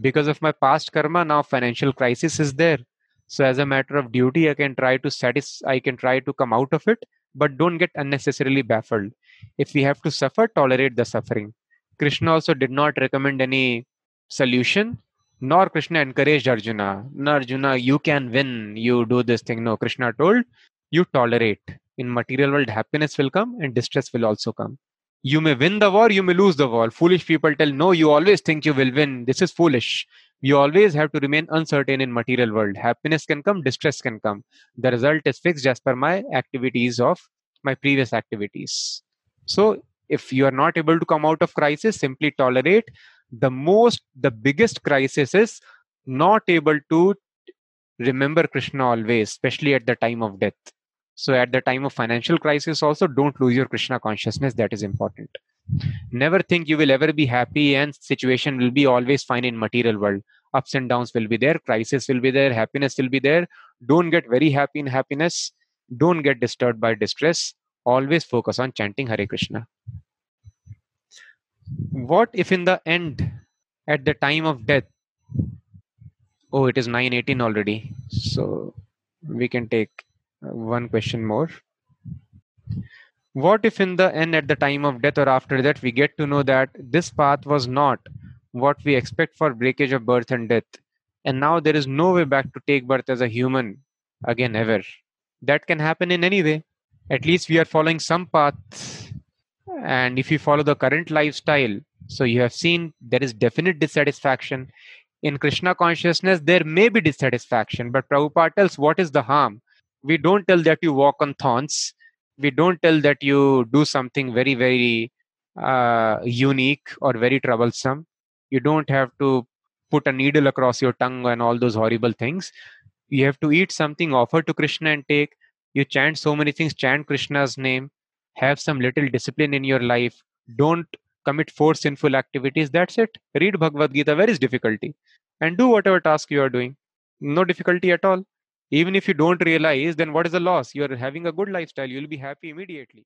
because of my past karma now financial crisis is there. So as a matter of duty i can try to satisfy i can try to come out of it but don't get unnecessarily baffled. If we have to suffer tolerate the suffering. Krishna also did not recommend any solution nor krishna encouraged arjuna. No arjuna you can win. You do this thing. No krishna told you tolerate in material world happiness will come and distress will also come. You may win the war you may lose the war. Foolish people tell no you always think you will win. This is foolish. You always have to remain uncertain in material world. Happiness can come distress can come. The result is fixed as per my activities of my previous activities. So if you are not able to come out of crisis simply tolerate. The most the biggest crisis is not able to remember krishna always especially at the time of death so at the time of financial crisis, also don't lose your Krishna consciousness. That is important. Never think you will ever be happy and situation will be always fine in material world. Ups and downs will be there, crisis will be there, happiness will be there. Don't get very happy in happiness. Don't get disturbed by distress. Always focus on chanting Hare Krishna. What if in the end, at the time of death, oh, it is 918 already. So we can take one question more. What if in the end, at the time of death or after that, we get to know that this path was not what we expect for breakage of birth and death, and now there is no way back to take birth as a human again ever? That can happen in any way. At least we are following some path, and if you follow the current lifestyle, so you have seen there is definite dissatisfaction in Krishna consciousness, there may be dissatisfaction, but Prabhupada tells what is the harm? We don't tell that you walk on thorns. We don't tell that you do something very very uh, unique or very troublesome. You don't have to put a needle across your tongue and all those horrible things. You have to eat something offered to krishna and take. You chant so many things chant krishna's name. Have some little discipline in your life. Don't commit four sinful activities. That's it. Read bhagavad gita. Where is difficulty? And do whatever task you are doing. No difficulty at all even if you don't realize then what is the loss? You're having a good lifestyle. You'll be happy immediately